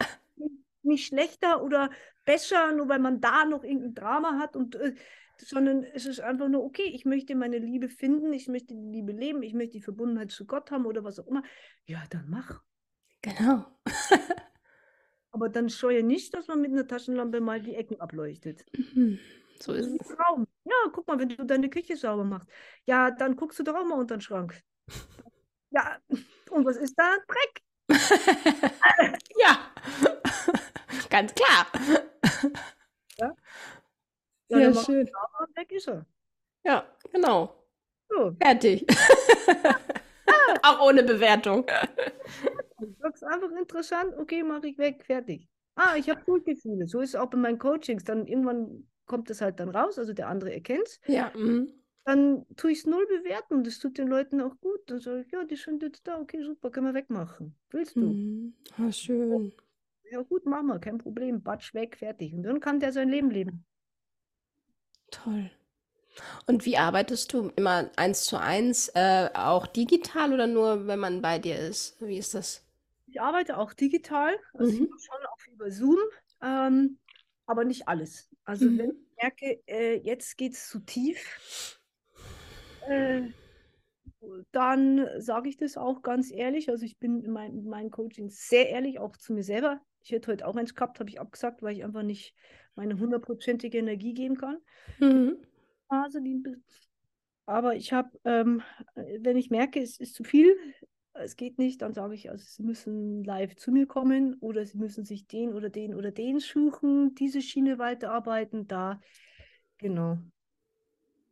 Nicht schlechter oder besser, nur weil man da noch irgendein Drama hat und äh, sondern es ist einfach nur, okay, ich möchte meine Liebe finden, ich möchte die Liebe leben, ich möchte die Verbundenheit zu Gott haben oder was auch immer. Ja, dann mach. Genau. Aber dann scheue nicht, dass man mit einer Taschenlampe mal die Ecken ableuchtet. Mhm. So ist es. Traum. Ja, guck mal, wenn du deine Küche sauber machst. Ja, dann guckst du doch auch mal unter den Schrank. Ja, und was ist da? Dreck. ja, ganz klar. Ja, Ja, schön. sauber und weg ist er. Ja, genau. So, Fertig. Auch ohne Bewertung. das einfach interessant. Okay, mache ich weg, fertig. Ah, ich habe Schuldgefühle. So ist es auch bei meinen Coachings. Dann irgendwann kommt es halt dann raus, also der andere erkennt es. Ja, mhm. Dann tue ich es null bewerten und das tut den Leuten auch gut. Dann sage ich, ja, die sind jetzt da, okay, super, können wir wegmachen. Willst du? Mhm. Ah, schön. Ja, gut, machen wir, kein Problem. Batsch weg, fertig. Und dann kann der sein Leben leben. Toll. Und wie arbeitest du? Immer eins zu eins, äh, auch digital oder nur, wenn man bei dir ist? Wie ist das? Ich arbeite auch digital, also ich Mhm. mache schon auch über Zoom, ähm, aber nicht alles. Also wenn Mhm. ich merke, äh, jetzt geht es zu tief, äh, dann sage ich das auch ganz ehrlich. Also ich bin in mein, in meinen Coachings sehr ehrlich, auch zu mir selber. Ich hätte heute auch eins gehabt, habe ich abgesagt, weil ich einfach nicht meine hundertprozentige Energie geben kann. Mhm. Phase, die, aber ich habe, ähm, wenn ich merke, es ist zu viel, es geht nicht, dann sage ich, also Sie müssen live zu mir kommen oder Sie müssen sich den oder den oder den suchen, diese Schiene weiterarbeiten, da, genau,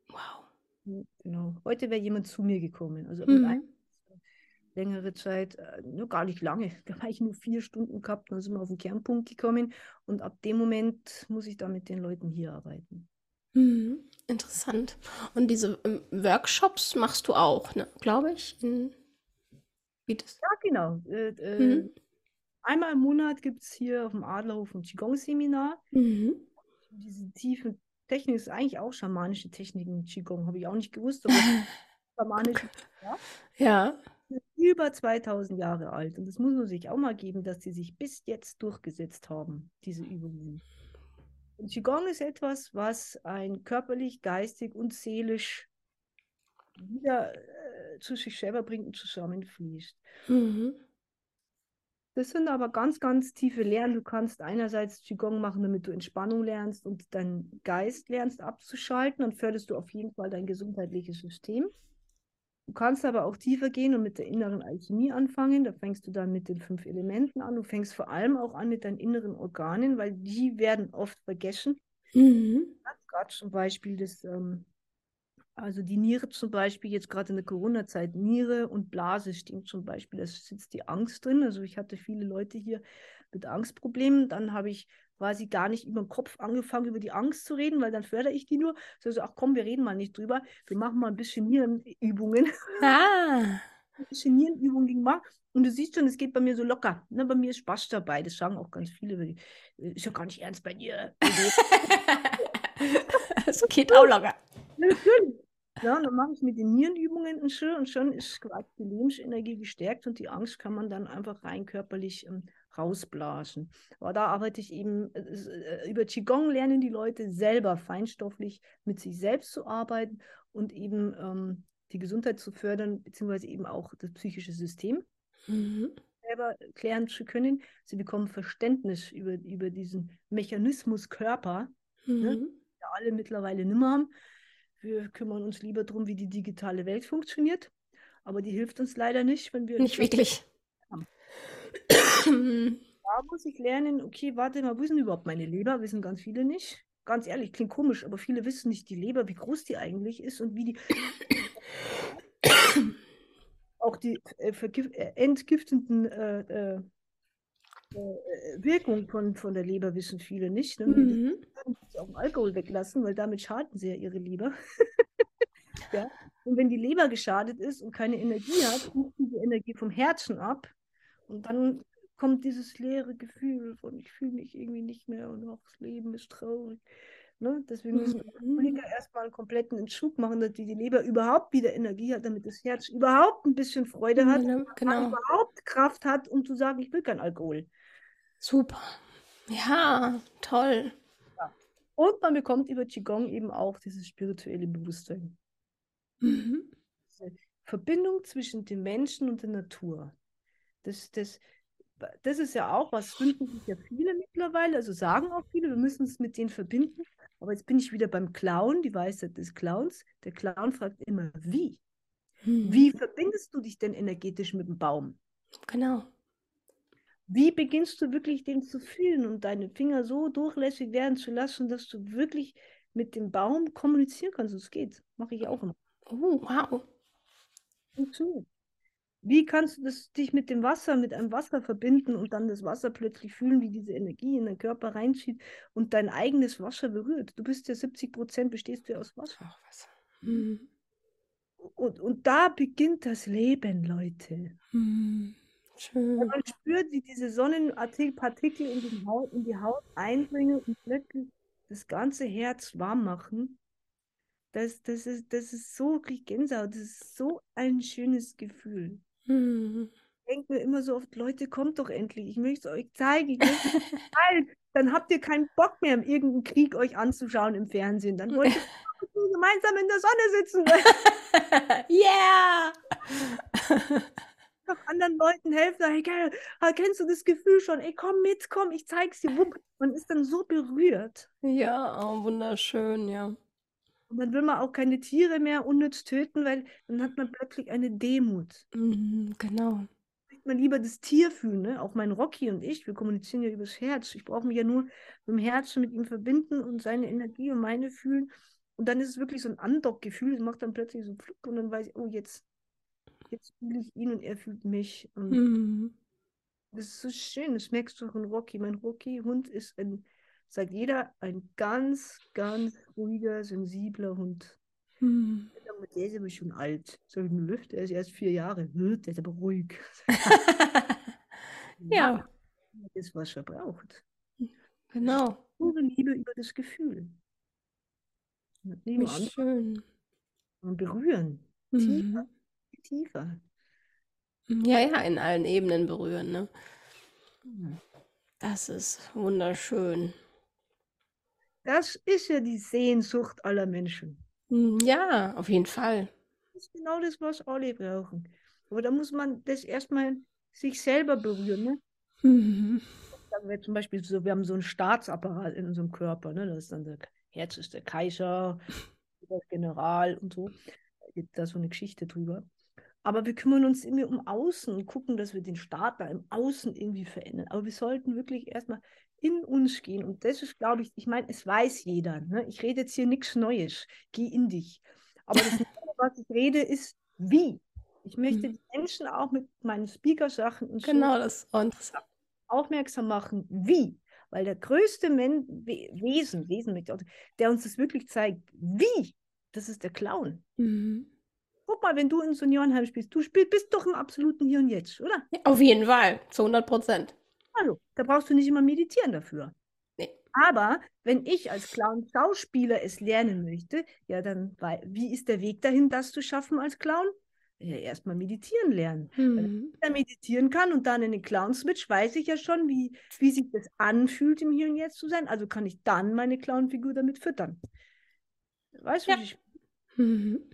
Wow. genau. Heute wäre jemand zu mir gekommen, also Mhm. längere Zeit, äh, nur gar nicht lange, da habe ich nur vier Stunden gehabt, dann sind wir auf den Kernpunkt gekommen und ab dem Moment muss ich da mit den Leuten hier arbeiten. Mhm. Interessant. Und diese ähm, Workshops machst du auch, ne? Glaube ich. In... Das? Ja, genau. Äh, äh, Mhm. Einmal im Monat gibt es hier auf dem Adlerhof ein Qigong-Seminar. Mhm. Diese tiefen Technik ist eigentlich auch schamanische Techniken, Qigong, habe ich auch nicht gewusst, aber schamanische ja, Ja. über 2000 Jahre alt. Und das muss man sich auch mal geben, dass sie sich bis jetzt durchgesetzt haben, diese Übungen. Und Qigong ist etwas, was ein körperlich, geistig und seelisch wieder äh, zu sich selber bringt und zusammenfließt. Mhm. Das sind aber ganz, ganz tiefe Lehren. Du kannst einerseits Qigong machen, damit du Entspannung lernst und deinen Geist lernst abzuschalten. Dann förderst du auf jeden Fall dein gesundheitliches System. Du kannst aber auch tiefer gehen und mit der inneren Alchemie anfangen. Da fängst du dann mit den fünf Elementen an. Du fängst vor allem auch an mit deinen inneren Organen, weil die werden oft vergessen. Mhm. Gerade zum Beispiel das, ähm, also die Niere zum Beispiel, jetzt gerade in der Corona-Zeit, Niere und Blase stimmt zum Beispiel, da sitzt die Angst drin. Also ich hatte viele Leute hier mit Angstproblemen. Dann habe ich quasi gar nicht über den Kopf angefangen, über die Angst zu reden, weil dann fördere ich die nur. Also, ach komm, wir reden mal nicht drüber. Wir machen mal ein bisschen Nierenübungen. Ah. ein bisschen Nierenübungen gemacht. Und du siehst schon, es geht bei mir so locker. Ne, bei mir ist Spaß dabei. Das sagen auch ganz viele. die- Ist ja gar nicht ernst bei dir. Es geht auch locker. Natürlich. Ja, dann mache ich mit den Nierenübungen und schon, und schon ist quasi die Lebensenergie gestärkt und die Angst kann man dann einfach rein körperlich ähm, rausblasen. Aber da arbeite ich eben, äh, äh, über Qigong lernen die Leute selber feinstofflich mit sich selbst zu arbeiten und eben ähm, die Gesundheit zu fördern, beziehungsweise eben auch das psychische System Mhm. selber klären zu können. Sie bekommen Verständnis über, über diesen Mechanismus Körper, Mhm. wir alle mittlerweile nimmer haben. Wir kümmern uns lieber darum, wie die digitale Welt funktioniert. aber die hilft uns leider nicht, wenn wir nicht wirklich. da muss ich lernen, okay, warte mal, wo ist denn überhaupt meine Leber? Wissen ganz viele nicht. Ganz ehrlich, klingt komisch, aber viele wissen nicht die Leber, wie groß die eigentlich ist und wie die auch die äh, äh, entgiftenden äh, äh, äh, Wirkung von, von der Leber wissen viele nicht. Ne? Mhm. Die auch Alkohol weglassen, weil damit schaden sie ja ihre Leber. ja? Und wenn die Leber geschadet ist und keine Energie hat, ruft diese Energie vom Herzen ab. Und dann kommt dieses leere Gefühl von, ich fühle mich irgendwie nicht mehr und auch das Leben ist traurig. Ne? Deswegen müssen mhm. Alkoholiker erstmal einen kompletten Entzug machen, dass die, die Leber überhaupt wieder Energie hat, damit das Herz überhaupt ein bisschen Freude hat, ja, genau. überhaupt Kraft hat, um zu sagen, ich will kein Alkohol. Super. Ja, toll. Und man bekommt über Qigong eben auch dieses spirituelle Bewusstsein. Mhm. Diese Verbindung zwischen dem Menschen und der Natur. Das, das, das ist ja auch was, wünschen sich ja viele mittlerweile, also sagen auch viele, wir müssen es mit denen verbinden. Aber jetzt bin ich wieder beim Clown, die Weisheit des Clowns. Der Clown fragt immer, wie? Hm. Wie verbindest du dich denn energetisch mit dem Baum? Genau. Wie beginnst du wirklich den zu fühlen und deine Finger so durchlässig werden zu lassen, dass du wirklich mit dem Baum kommunizieren kannst? Das geht. Mache ich auch immer. Oh, wow. Funktioniert. Wie kannst du das, dich mit dem Wasser, mit einem Wasser verbinden und dann das Wasser plötzlich fühlen, wie diese Energie in den Körper reinzieht und dein eigenes Wasser berührt? Du bist ja 70 Prozent, bestehst du ja aus Wasser. Ach, Wasser. Mhm. Und, und da beginnt das Leben, Leute. Mhm. Schön. man spürt, wie diese Sonnenpartikel in die Haut, in die Haut eindringen und plötzlich das ganze Herz warm machen. Das, das, ist, das ist so, krieg Gänsehaut, das ist so ein schönes Gefühl. Mhm. Ich denke mir immer so oft, Leute, kommt doch endlich, ich möchte es euch zeigen. Dann habt ihr keinen Bock mehr, irgendeinen Krieg euch anzuschauen im Fernsehen. Dann wollt ihr gemeinsam in der Sonne sitzen. yeah! Doch anderen Leuten helfen. Hey, geil, kennst du das Gefühl schon? Ey, komm mit, komm, ich zeig's dir. Man ist dann so berührt. Ja, oh, wunderschön, ja. Und dann will man auch keine Tiere mehr unnütz töten, weil dann hat man plötzlich eine Demut. Mhm, genau. Man lieber das Tier fühlen, ne? Auch mein Rocky und ich, wir kommunizieren ja übers Herz. Ich brauche mich ja nur mit dem Herzen mit ihm verbinden und seine Energie und meine fühlen. Und dann ist es wirklich so ein Andock-Gefühl. Es macht dann plötzlich so Pflück und dann weiß ich, oh, jetzt, jetzt fühle ich ihn und er fühlt mich. Und mhm. Das ist so schön. Das merkst du auch in Rocky. Mein Rocky-Hund ist ein sagt jeder, ein ganz, ganz ruhiger, sensibler Hund. Hm. Der ist aber schon alt. Sag ich mir, er ist erst vier Jahre. Der ist aber ruhig. ja. Das, was er braucht. Genau. Pure Liebe über das Gefühl. Wie schön. Und berühren. Mhm. Tiefer. Tiefer. Ja, ja, in allen Ebenen berühren. Ne? Das ist wunderschön. Das ist ja die Sehnsucht aller Menschen. Hm, ja, auf jeden Fall. Das ist genau das, was alle brauchen. Aber da muss man das erstmal sich selber berühren. Ne? Mhm. Sagen wir zum Beispiel so, wir haben so einen Staatsapparat in unserem Körper. Ne? Das ist dann der Herz ist der Kaiser, der General und so. Da gibt da so eine Geschichte drüber. Aber wir kümmern uns immer um Außen und gucken, dass wir den Staat da im Außen irgendwie verändern. Aber wir sollten wirklich erstmal in uns gehen. Und das ist, glaube ich, ich meine, es weiß jeder. Ne? Ich rede jetzt hier nichts Neues. Geh in dich. Aber das, was ich rede, ist wie. Ich möchte mhm. die Menschen auch mit meinen Speaker-Sachen und genau so das aufmerksam machen, wie. Weil der größte Men We Wesen, Wesen, der uns das wirklich zeigt, wie, das ist der Clown. Mhm. Guck mal, wenn du in Seniorenheim spielst, du spielst, bist doch im absoluten Hier und Jetzt, oder? Ja, auf jeden Fall, zu 100 Prozent. Hallo, da brauchst du nicht immer meditieren dafür. Nee. Aber wenn ich als Clown Schauspieler es lernen möchte, ja, dann wie ist der Weg dahin, das zu schaffen als Clown? Ja, erstmal meditieren lernen. Mhm. Wenn ich meditieren kann und dann in den Clown switch, weiß ich ja schon, wie, wie sich das anfühlt, im Hier und Jetzt zu sein. Also kann ich dann meine Clownfigur damit füttern. Weißt du, ja. wie ich. Mhm.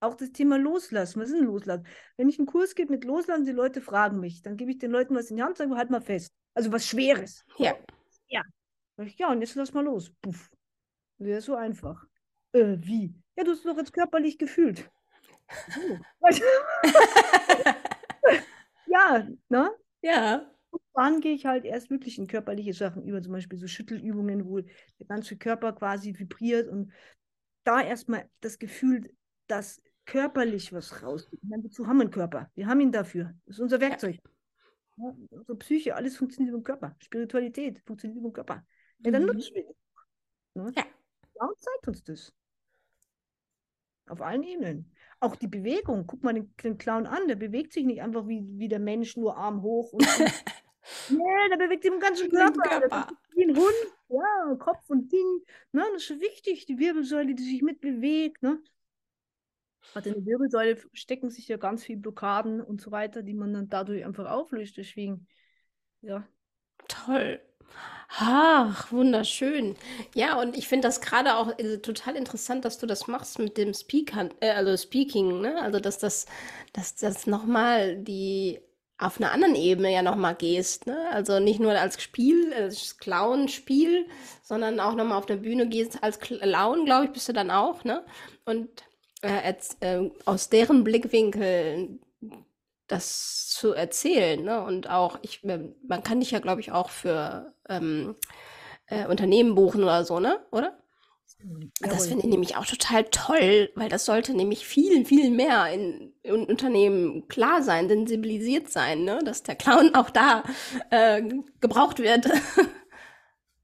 Auch das Thema Loslassen. Was ist denn Loslassen? Wenn ich einen Kurs gebe mit Loslassen, die Leute fragen mich, dann gebe ich den Leuten was in die Hand, sage, halt mal fest. Also was Schweres. Ja. Ja. Ja, und jetzt lass mal los. Puff. Wäre so einfach. Äh, wie? Ja, du hast es doch jetzt körperlich gefühlt. ja, ne? Ja. Und dann gehe ich halt erst wirklich in körperliche Sachen über, zum Beispiel so Schüttelübungen, wo der ganze Körper quasi vibriert und da erstmal das Gefühl, dass körperlich was rausgeht. Meine, haben wir einen Körper? Wir haben ihn dafür. Das ist unser Werkzeug. Ja. Ja, unsere Psyche, alles funktioniert über den Körper. Spiritualität funktioniert über den Körper. Ja, dann mhm. nutzen wir Ne? Ja. Clown zeigt uns das. Auf allen Ebenen. Auch die Bewegung. Guck mal den, den Clown an. Der bewegt sich nicht einfach wie, wie der Mensch, nur Arm hoch. Und, nee, der bewegt sich im ganzen Körper. Körper. Wie ein Hund. Ja, Kopf und Ding. Ne? Das ist wichtig. Die Wirbelsäule, die sich mitbewegt. Ne? Also in der Wirbelsäule stecken sich ja ganz viele Blockaden und so weiter, die man dann dadurch einfach auflöst. Deswegen, ja. Toll. Ach, wunderschön. Ja, und ich finde das gerade auch äh, total interessant, dass du das machst mit dem Speaker, äh, also Speaking, ne? Also dass das, dass das nochmal die auf einer anderen Ebene ja nochmal gehst, ne? Also nicht nur als Spiel, als Clown-Spiel, sondern auch nochmal auf der Bühne gehst als Clown, glaube ich, bist du dann auch, ne? Und äh, äh, aus deren Blickwinkel das zu erzählen. Ne? Und auch, ich, ähm, man kann dich ja, glaube ich, auch für ähm, äh, Unternehmen buchen oder so, ne? Oder? Ja, das finde ich nämlich auch total toll, weil das sollte nämlich viel, viel mehr in, in Unternehmen klar sein, sensibilisiert sein, ne? dass der Clown auch da äh, gebraucht wird.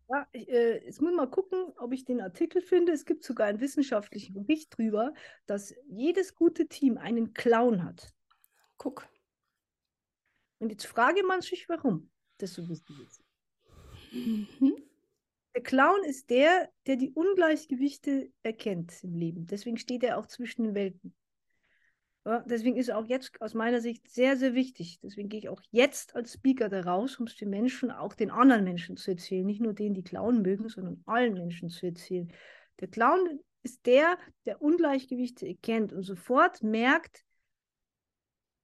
Ja, ich, äh, jetzt muss mal gucken, ob ich den Artikel finde. Es gibt sogar einen wissenschaftlichen Bericht darüber, dass jedes gute Team einen Clown hat. Guck. Und jetzt frage man sich, warum das so wichtig ist. Mhm. Der Clown ist der, der die Ungleichgewichte erkennt im Leben. Deswegen steht er auch zwischen den Welten. Deswegen ist auch jetzt aus meiner Sicht sehr, sehr wichtig. Deswegen gehe ich auch jetzt als Speaker da raus, um es den Menschen, auch den anderen Menschen zu erzählen. Nicht nur denen, die Clown mögen, sondern allen Menschen zu erzählen. Der Clown ist der, der Ungleichgewichte erkennt und sofort merkt,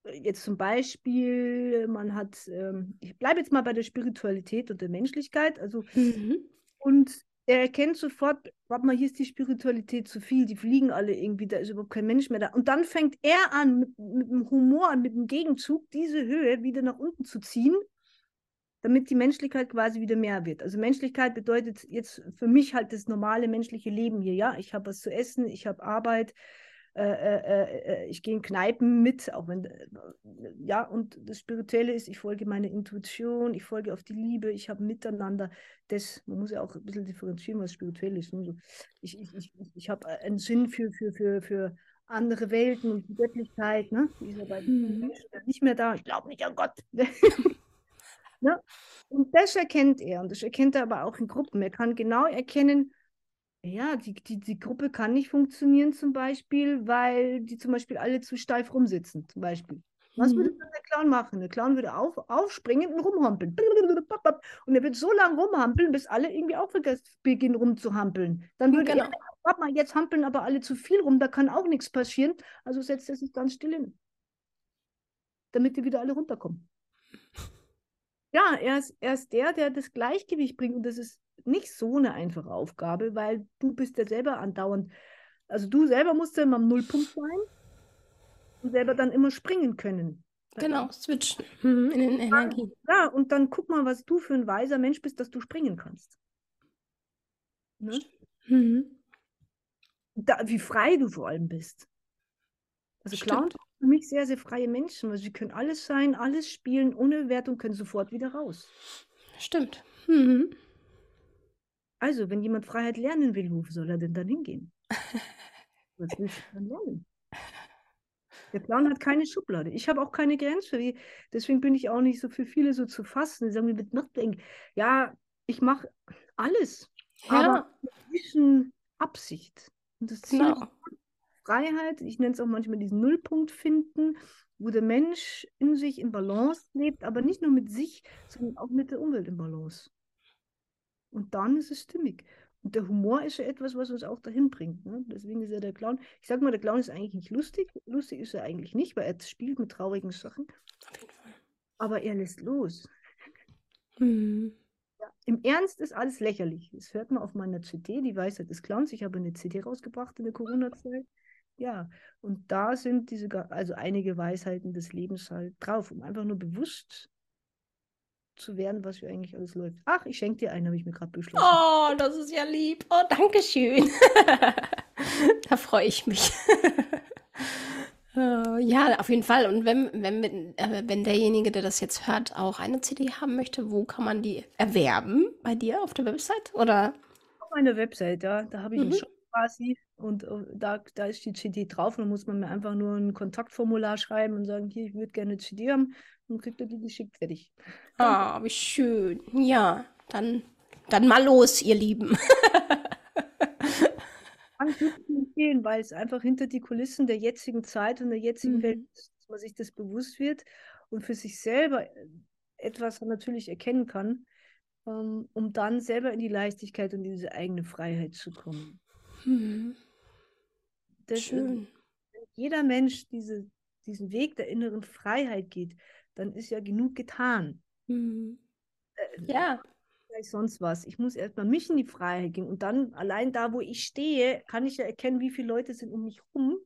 jetzt zum Beispiel, man hat, ähm, ich bleibe jetzt mal bei der Spiritualität und der Menschlichkeit, also mhm. und er erkennt sofort, warte mal, hier ist die Spiritualität zu viel, die fliegen alle irgendwie, da ist überhaupt kein Mensch mehr da. Und dann fängt er an, mit, mit dem Humor, mit dem Gegenzug, diese Höhe wieder nach unten zu ziehen, damit die Menschlichkeit quasi wieder mehr wird. Also Menschlichkeit bedeutet jetzt für mich halt das normale menschliche Leben hier, ja. Ich habe was zu essen, ich habe Arbeit, äh, äh, äh, ich gehe in Kneipen mit, auch wenn, ja, und das Spirituelle ist, ich folge meiner Intuition, ich folge auf die Liebe, ich habe Miteinander. Das, man muss ja auch ein bisschen differenzieren, was spirituell ist. Ne? ich ich, ich, ich habe einen Sinn für, für, für, für andere Welten und die Göttlichkeit, ne? die ist ja bei den mhm. Menschen nicht mehr da. Ich glaube nicht an Gott. ne? Und das erkennt er und das erkennt er aber auch in Gruppen. Er kann genau erkennen, ja, die, die, die Gruppe kann nicht funktionieren zum Beispiel, weil die zum Beispiel alle zu steif rumsitzen, zum Beispiel. Was würde mhm. dann der Clown machen? Der Clown würde auf, aufspringen und rumhampeln. Und er wird so lange rumhampeln, bis alle irgendwie auch beginnen rumzuhampeln. Dann würde genau. er, warte mal, jetzt hampeln aber alle zu viel rum, da kann auch nichts passieren. Also setzt er sich ganz still hin. Damit die wieder alle runterkommen. Ja, er ist, er ist der, der das Gleichgewicht bringt. Und das ist nicht so eine einfache Aufgabe, weil du bist ja selber andauernd, also du selber musst ja immer am Nullpunkt sein und selber dann immer springen können. Genau, switchen mhm, in den Energien. Ja, und dann guck mal, was du für ein weiser Mensch bist, dass du springen kannst. Ne? Mhm. Da, wie frei du vor allem bist. Also Clowns sind für mich sehr, sehr freie Menschen, weil sie können alles sein, alles spielen, ohne Wertung, können sofort wieder raus. Stimmt. Mhm. Also, wenn jemand Freiheit lernen will, wo soll er denn dann hingehen? Was willst du dann lernen? Der Clown hat keine Schublade. Ich habe auch keine Grenze. Deswegen bin ich auch nicht so für viele so zu fassen. Die sagen mir mit Nachdenken, ja, ich mache alles, ja. aber mit Absicht. Und das Ziel genau. Freiheit, ich nenne es auch manchmal diesen Nullpunkt finden, wo der Mensch in sich in Balance lebt, aber nicht nur mit sich, sondern auch mit der Umwelt in Balance. Und dann ist es stimmig. Und der Humor ist ja etwas, was uns auch dahin bringt. Ne? Deswegen ist ja der Clown. Ich sag mal, der Clown ist eigentlich nicht lustig. Lustig ist er eigentlich nicht, weil er spielt mit traurigen Sachen. Auf jeden Fall. Aber er lässt los. Mhm. Ja, Im Ernst ist alles lächerlich. Das hört man auf meiner CD, die Weisheit des Clowns. Ich habe eine CD rausgebracht in der Corona-Zeit. Ja, und da sind diese, also einige Weisheiten des Lebens halt drauf, um einfach nur bewusst zu werden, was hier eigentlich alles läuft. Ach, ich schenke dir einen, habe ich mir gerade beschlossen. Oh, das ist ja lieb. Oh, danke schön. da freue ich mich. Äh, ja, auf jeden Fall. Und wenn, wenn, äh, wenn derjenige, der das jetzt hört, auch eine CD haben möchte, wo kann man die erwerben? Bei dir auf der Website? Oder? Auf meiner Website, ja. Da habe ich mhm. einen Shop quasi und äh, da, da ist die CD drauf. Dann muss man mir einfach nur ein Kontaktformular schreiben und sagen, hier, ich würde gerne eine CD haben. Und kriegt er die geschickt, fertig. Ah, wie schön. Ja, dann, dann mal los, ihr Lieben. Kann ich empfehlen, weil es einfach hinter die Kulissen der jetzigen Zeit und der jetzigen mhm. Welt ist, dass man sich das bewusst wird und für sich selber äh, etwas natürlich erkennen kann, ähm, um dann selber in die Leichtigkeit und diese eigene Freiheit zu kommen. Mhm. Schön. Wenn jeder Mensch diese, diesen Weg der inneren Freiheit geht, dann ist ja genug getan. Mhm. Äh, ja. Vielleicht sonst was. Ich muss erstmal mich in die Freiheit gehen und dann allein da, wo ich stehe, kann ich ja erkennen, wie viele Leute sind um mich herum,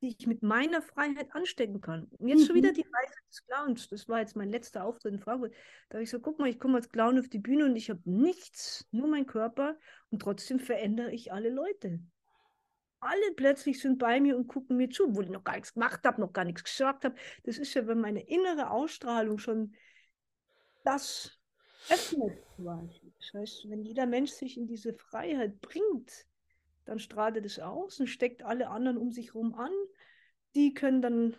die ich mit meiner Freiheit anstecken kann. Und jetzt mhm. schon wieder mhm. die Reise des Clowns. Das war jetzt mein letzter Auftritt in Frankfurt. Da habe ich so, guck mal, ich komme als Clown auf die Bühne und ich habe nichts, nur mein Körper und trotzdem verändere ich alle Leute alle plötzlich sind bei mir und gucken mir zu, wo ich noch gar nichts gemacht habe, noch gar nichts gesagt habe. Das ist ja, wenn meine innere Ausstrahlung schon das öffnet. Das heißt, wenn jeder Mensch sich in diese Freiheit bringt, dann strahlt er das aus und steckt alle anderen um sich herum an. Die können dann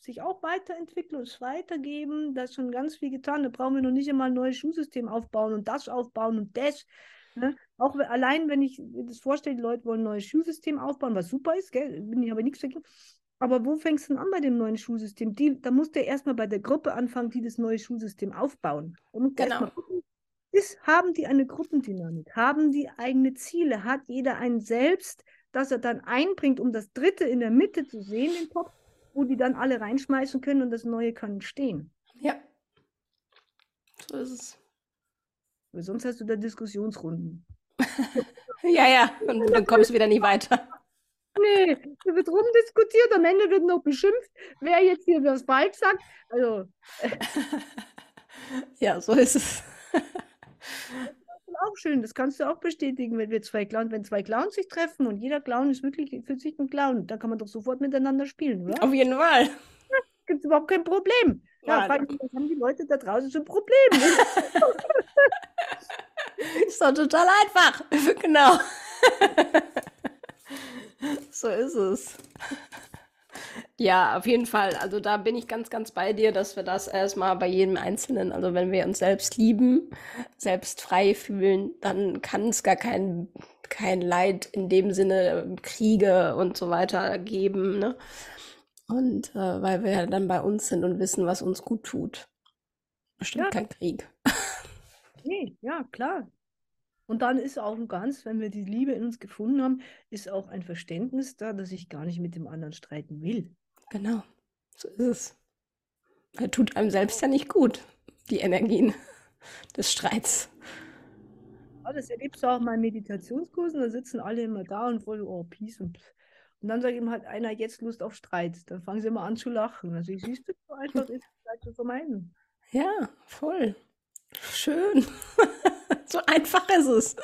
sich auch weiterentwickeln und es weitergeben. Da ist schon ganz viel getan. Da brauchen wir noch nicht einmal ein neues Schulsystem aufbauen und das aufbauen und das. Ne? Auch allein, wenn ich das vorstelle, die Leute wollen ein neues Schulsystem aufbauen, was super ist, gell? bin ich aber nichts dagegen. Aber wo fängst du denn an bei dem neuen Schulsystem? Die, da musst du erstmal bei der Gruppe anfangen, die das neue Schulsystem aufbauen. genau. Gucken, ist, haben die eine Gruppendynamik? Haben die eigene Ziele? Hat jeder einen selbst, das er dann einbringt, um das Dritte in der Mitte zu sehen, den Topf, wo die dann alle reinschmeißen können und das Neue kann entstehen? Ja. So ist es. Weil sonst hast du da Diskussionsrunden. ja, ja, und dann kommst du wieder nicht weiter. Nee, da wird rumdiskutiert, am Ende wird noch beschimpft, wer jetzt hier was falsch sagt. Also. ja, so ist es. das ist auch schön, das kannst du auch bestätigen, wenn wir zwei Clowns, wenn zwei Clowns sich treffen und jeder Clown ist wirklich für sich ein Clown, dann kann man doch sofort miteinander spielen, oder? Auf jeden Fall. Gibt es überhaupt kein Problem. Ja, ja haben die Leute da draußen für Probleme? Ist doch total einfach. Genau. so ist es. Ja, auf jeden Fall. Also da bin ich ganz, ganz bei dir, dass wir das erstmal bei jedem Einzelnen, also wenn wir uns selbst lieben, selbst frei fühlen, dann kann es gar kein, kein Leid in dem Sinne Kriege und so weiter geben. Ne? Und äh, weil wir ja dann bei uns sind und wissen, was uns gut tut. Bestimmt ja. kein Krieg. Nee, ja, klar. Und dann ist auch ganz, wenn wir die Liebe in uns gefunden haben, ist auch ein Verständnis da, dass ich gar nicht mit dem anderen streiten will. Genau, so ist es. Er tut einem selbst ja nicht gut, die Energien des Streits. Ja, das erlebst du auch mal in Meditationskursen, da sitzen alle immer da und voll, oh, Peace und und dann sagt ihm halt einer jetzt Lust auf Streit. Dann fangen sie immer an zu lachen. Also ich siehst du, so einfach ist Streit zu vermeiden. Ja, voll. Schön. so einfach ist es.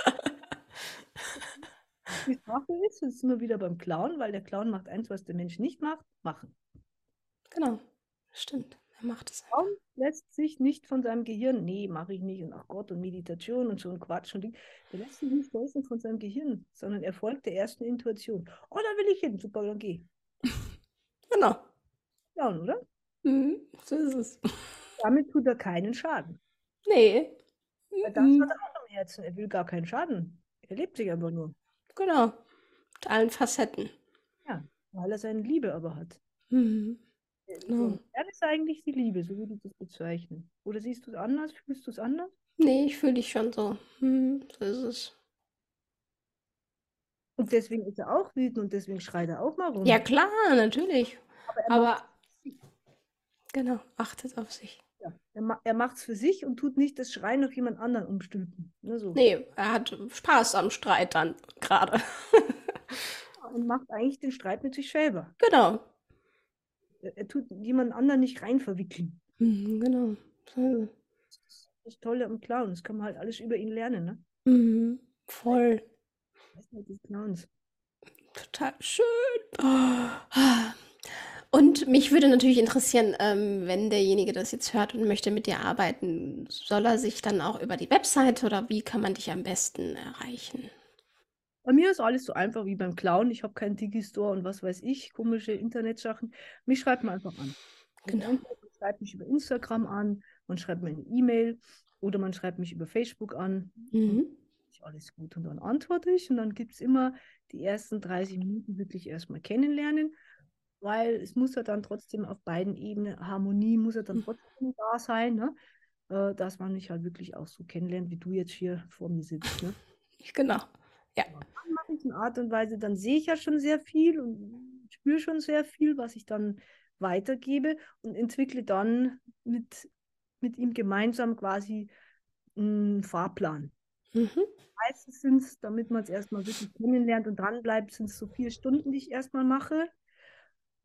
Die Sache ist, jetzt sind wir wieder beim Clown, weil der Clown macht eins, was der Mensch nicht macht, machen. Genau, stimmt. Er macht es. Clown lässt sich nicht von seinem Gehirn, nee, mache ich nicht und ach Gott und Meditation und so ein Quatsch und Ding. Der lässt sich nicht steuern von seinem Gehirn, sondern er folgt der ersten Intuition. Oh, da will ich hin, super, dann geh. Genau. Clown, oder? Mhm, so ist es. Damit tut er keinen Schaden. Nee. Weil das mhm. hat er Herzen. Er will gar keinen Schaden. Er lebt sich aber nur. Genau. Mit allen Facetten. Ja, weil er seine Liebe aber hat. Mhm. Genau. Er ist eigentlich die Liebe, so würde ich das bezeichnen. Oder siehst du es anders? Fühlst du es anders? Nee, ich fühle dich schon so. Hm, so ist es. Und deswegen ist er auch wütend und deswegen schreit er auch mal rum. Ja, klar, natürlich. Aber, aber genau, achtet auf sich. Er, ma er macht es für sich und tut nicht das Schreien auf jemand anderen umstülpen. Ne, so. Nee, er hat Spaß am Streit dann gerade. und macht eigentlich den Streit mit sich selber. Genau. Er, er tut jemand anderen nicht rein verwickeln. Mhm, genau. Das ist das Tolle am Clown. Das kann man halt alles über ihn lernen, ne? Mhm, voll. Weisheit des Clowns. Total schön. Oh. Und mich würde natürlich interessieren, ähm, wenn derjenige das jetzt hört und möchte mit dir arbeiten, soll er sich dann auch über die Website oder wie kann man dich am besten erreichen? Bei mir ist alles so einfach wie beim Clown. Ich habe keinen Digistore und was weiß ich, komische Internetsachen. Mich schreibt man einfach an. Genau. Man schreibt mich über Instagram an, man schreibt mir eine E-Mail oder man schreibt mich über Facebook an. Mhm. Ist alles gut. Und dann antworte ich und dann gibt es immer die ersten 30 Minuten wirklich erstmal kennenlernen, weil es muss ja dann trotzdem auf beiden Ebenen, Harmonie muss ja dann Mhm. trotzdem da sein, ne? Äh, dass man mich halt wirklich auch so kennenlernt, wie du jetzt hier vor mir sitzt. Ne? Genau. Ja. Dann mache ich in Art und Weise, dann sehe ich ja schon sehr viel und spüre schon sehr viel, was ich dann weitergebe und entwickle dann mit, mit ihm gemeinsam quasi einen Fahrplan. Mhm. Meistens sind es, damit man es erstmal wirklich kennenlernt und dranbleibt, sind es so vier Stunden, die ich erstmal mache,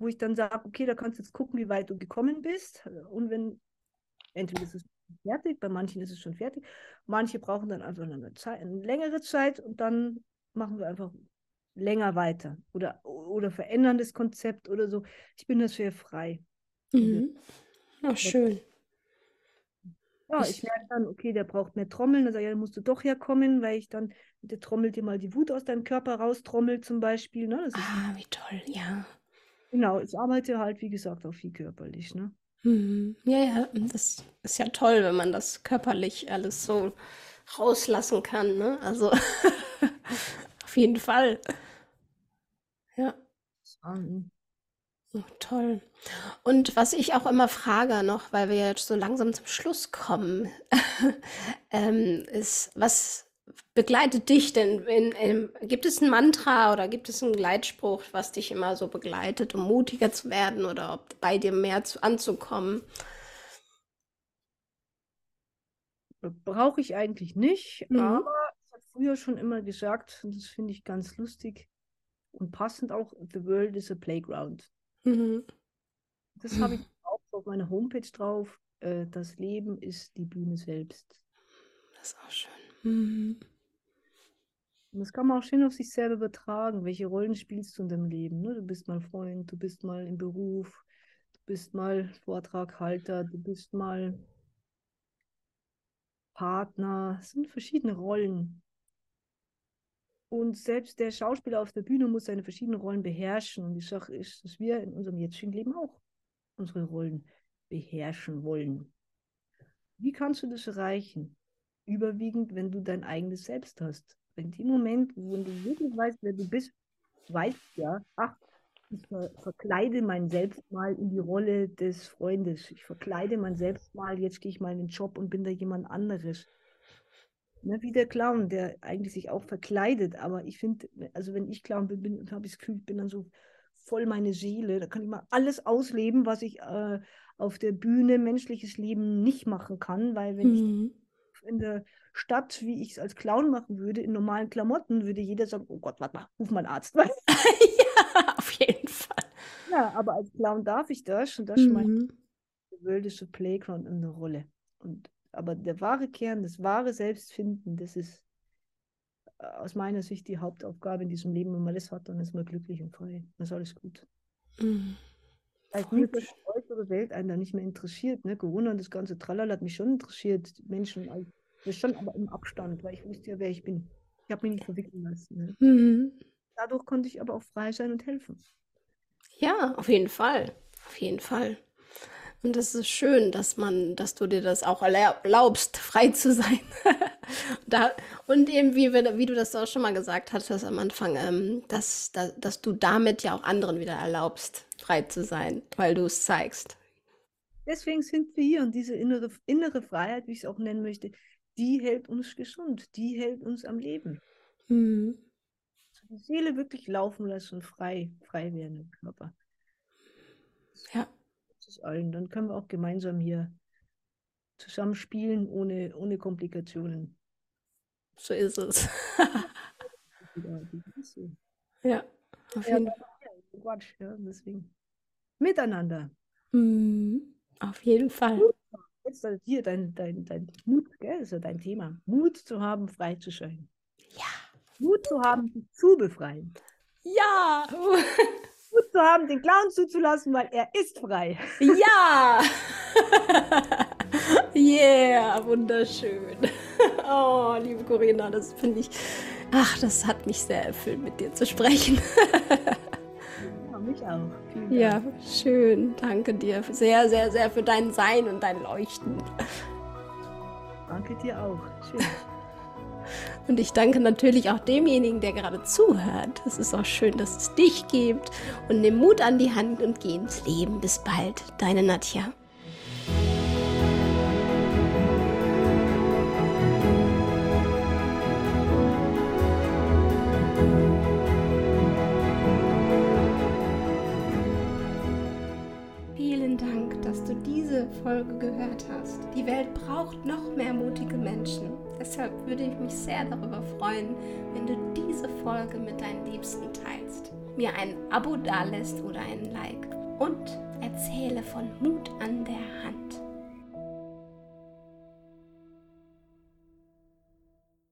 wo ich dann sage, okay, da kannst du jetzt gucken, wie weit du gekommen bist. Und wenn, entweder ist es fertig, bei manchen ist es schon fertig, manche brauchen dann einfach eine, Zeit, eine längere Zeit und dann machen wir einfach länger weiter oder, oder verändern das Konzept oder so. Ich bin dafür frei. Mhm. Oh, schön. Ja, Ich- merke dann, okay, der braucht mehr Trommeln. Dann sage ich, ja, dann musst du doch herkommen, weil ich dann, der trommelt dir mal die Wut aus deinem Körper raustrommelt zum Beispiel. Ne? Das ist, Ah, wie toll, ja. Genau, ich arbeite halt, wie gesagt, auch viel körperlich. Ne? Mhm. Ja, ja, das ist ja toll, wenn man das körperlich alles so rauslassen kann, ne? Also auf jeden Fall. Ja. Ähm, Oh, toll. Und was ich auch immer frage noch, weil wir jetzt so langsam zum Schluss kommen, ähm, ist, was begleitet dich denn? In, in, gibt es ein Mantra oder gibt es einen Gleitspruch, was dich immer so begleitet, um mutiger zu werden oder ob bei dir mehr zu, anzukommen? Brauche ich eigentlich nicht, Mhm. aber ich habe früher schon immer gesagt, und das finde ich ganz lustig und passend auch, The World is a Playground. Mhm. Das habe ich auch auf meiner Homepage drauf. Äh, das Leben ist die Bühne selbst. Das ist auch schön. Mhm. Und das kann man auch schön auf sich selber übertragen. Welche Rollen spielst du in deinem Leben? Ne? Du bist mal Freund, du bist mal im Beruf, du bist mal Vortraghalter, du bist mal Partner. Es sind verschiedene Rollen. Und selbst der Schauspieler auf der Bühne muss seine verschiedenen Rollen beherrschen. Und die Sache ist, dass wir in unserem jetzigen Leben auch unsere Rollen beherrschen wollen. Wie kannst du das erreichen? Überwiegend, wenn du dein eigenes Selbst hast. In dem Moment, wo du wirklich weißt, wer du bist, weißt ja, ach, ich ver verkleide mein Selbst mal in die Rolle des Freundes. Ich verkleide mein Selbst mal, jetzt gehe ich mal in den Job und bin da jemand anderes. Ne, wie der Clown, der eigentlich sich auch verkleidet. Aber ich finde, also wenn ich Clown bin, bin habe ich das Gefühl, ich bin dann so voll meine Seele. Da kann ich mal alles ausleben, was ich äh, auf der Bühne menschliches Leben nicht machen kann. Weil wenn ich Mhm. In der Stadt, wie ich es als Clown machen würde, in normalen Klamotten, würde jeder sagen, oh Gott, warte mal, ruf mal einen Arzt. ja, auf jeden Fall. ja, aber als Clown darf ich das und das Mhm. der worldische Playground eine Rolle. Und, aber der wahre Kern, das wahre Selbstfinden, das ist äh, aus meiner Sicht die Hauptaufgabe in diesem Leben. Wenn man das hat, dann ist man glücklich und frei. Dann ist alles gut. Mhm. Dass die äußere Welt einen da nicht mehr interessiert. Ne? Corona und das ganze Tralala hat mich schon interessiert. Menschen, also, das schon aber im Abstand, weil ich wusste ja, wer ich bin. Ich habe mich nicht verwickeln lassen. Ne? Mhm. Dadurch konnte ich aber auch frei sein und helfen. Ja, auf jeden Fall. Auf jeden Fall. Und das ist schön, dass man, dass du dir das auch erlaubst, frei zu sein. da, und eben, wie, wie du das auch schon mal gesagt hattest am Anfang, ähm, dass, dass, dass du damit ja auch anderen wieder erlaubst, frei zu sein, weil du es zeigst. Deswegen sind wir hier und diese innere, innere Freiheit, wie ich es auch nennen möchte, die hält uns gesund, die hält uns am Leben. Mhm. Die Seele wirklich laufen lassen und frei, frei werden im Körper. Ja. Das ist allen. Dann können wir auch gemeinsam hier zusammen spielen, ohne, ohne Komplikationen. So ist es. Ja, Auf jeden Fall. Ja, Quatsch, ja, deswegen. Miteinander. Mhm. Auf jeden Fall. Jetzt hier dein, dein, dein Mut, gell, ist ja dein Thema. Mut zu haben, frei zu sein. Ja. Mut zu haben, zu befreien. Ja. Mut zu haben, den Clown zuzulassen, weil er ist frei. Ja. yeah, wunderschön. Oh, liebe Corinna, das finde ich, ach, das hat mich sehr erfüllt, mit dir zu sprechen. Ja, mich auch. Vielen Ja, Dank. schön. Danke dir sehr, sehr, sehr für dein Sein und dein Leuchten. Danke dir auch. Schön. Und ich danke natürlich auch demjenigen, der gerade zuhört. Es ist auch schön, dass es dich gibt. Und nimm Mut an die Hand und geh ins Leben. Bis bald, deine Nadja. Folge gehört hast. Die Welt braucht noch mehr mutige Menschen. Deshalb würde ich mich sehr darüber freuen, wenn du diese Folge mit deinen Liebsten teilst, mir ein Abo dalässt oder einen Like und erzähle von Mut an der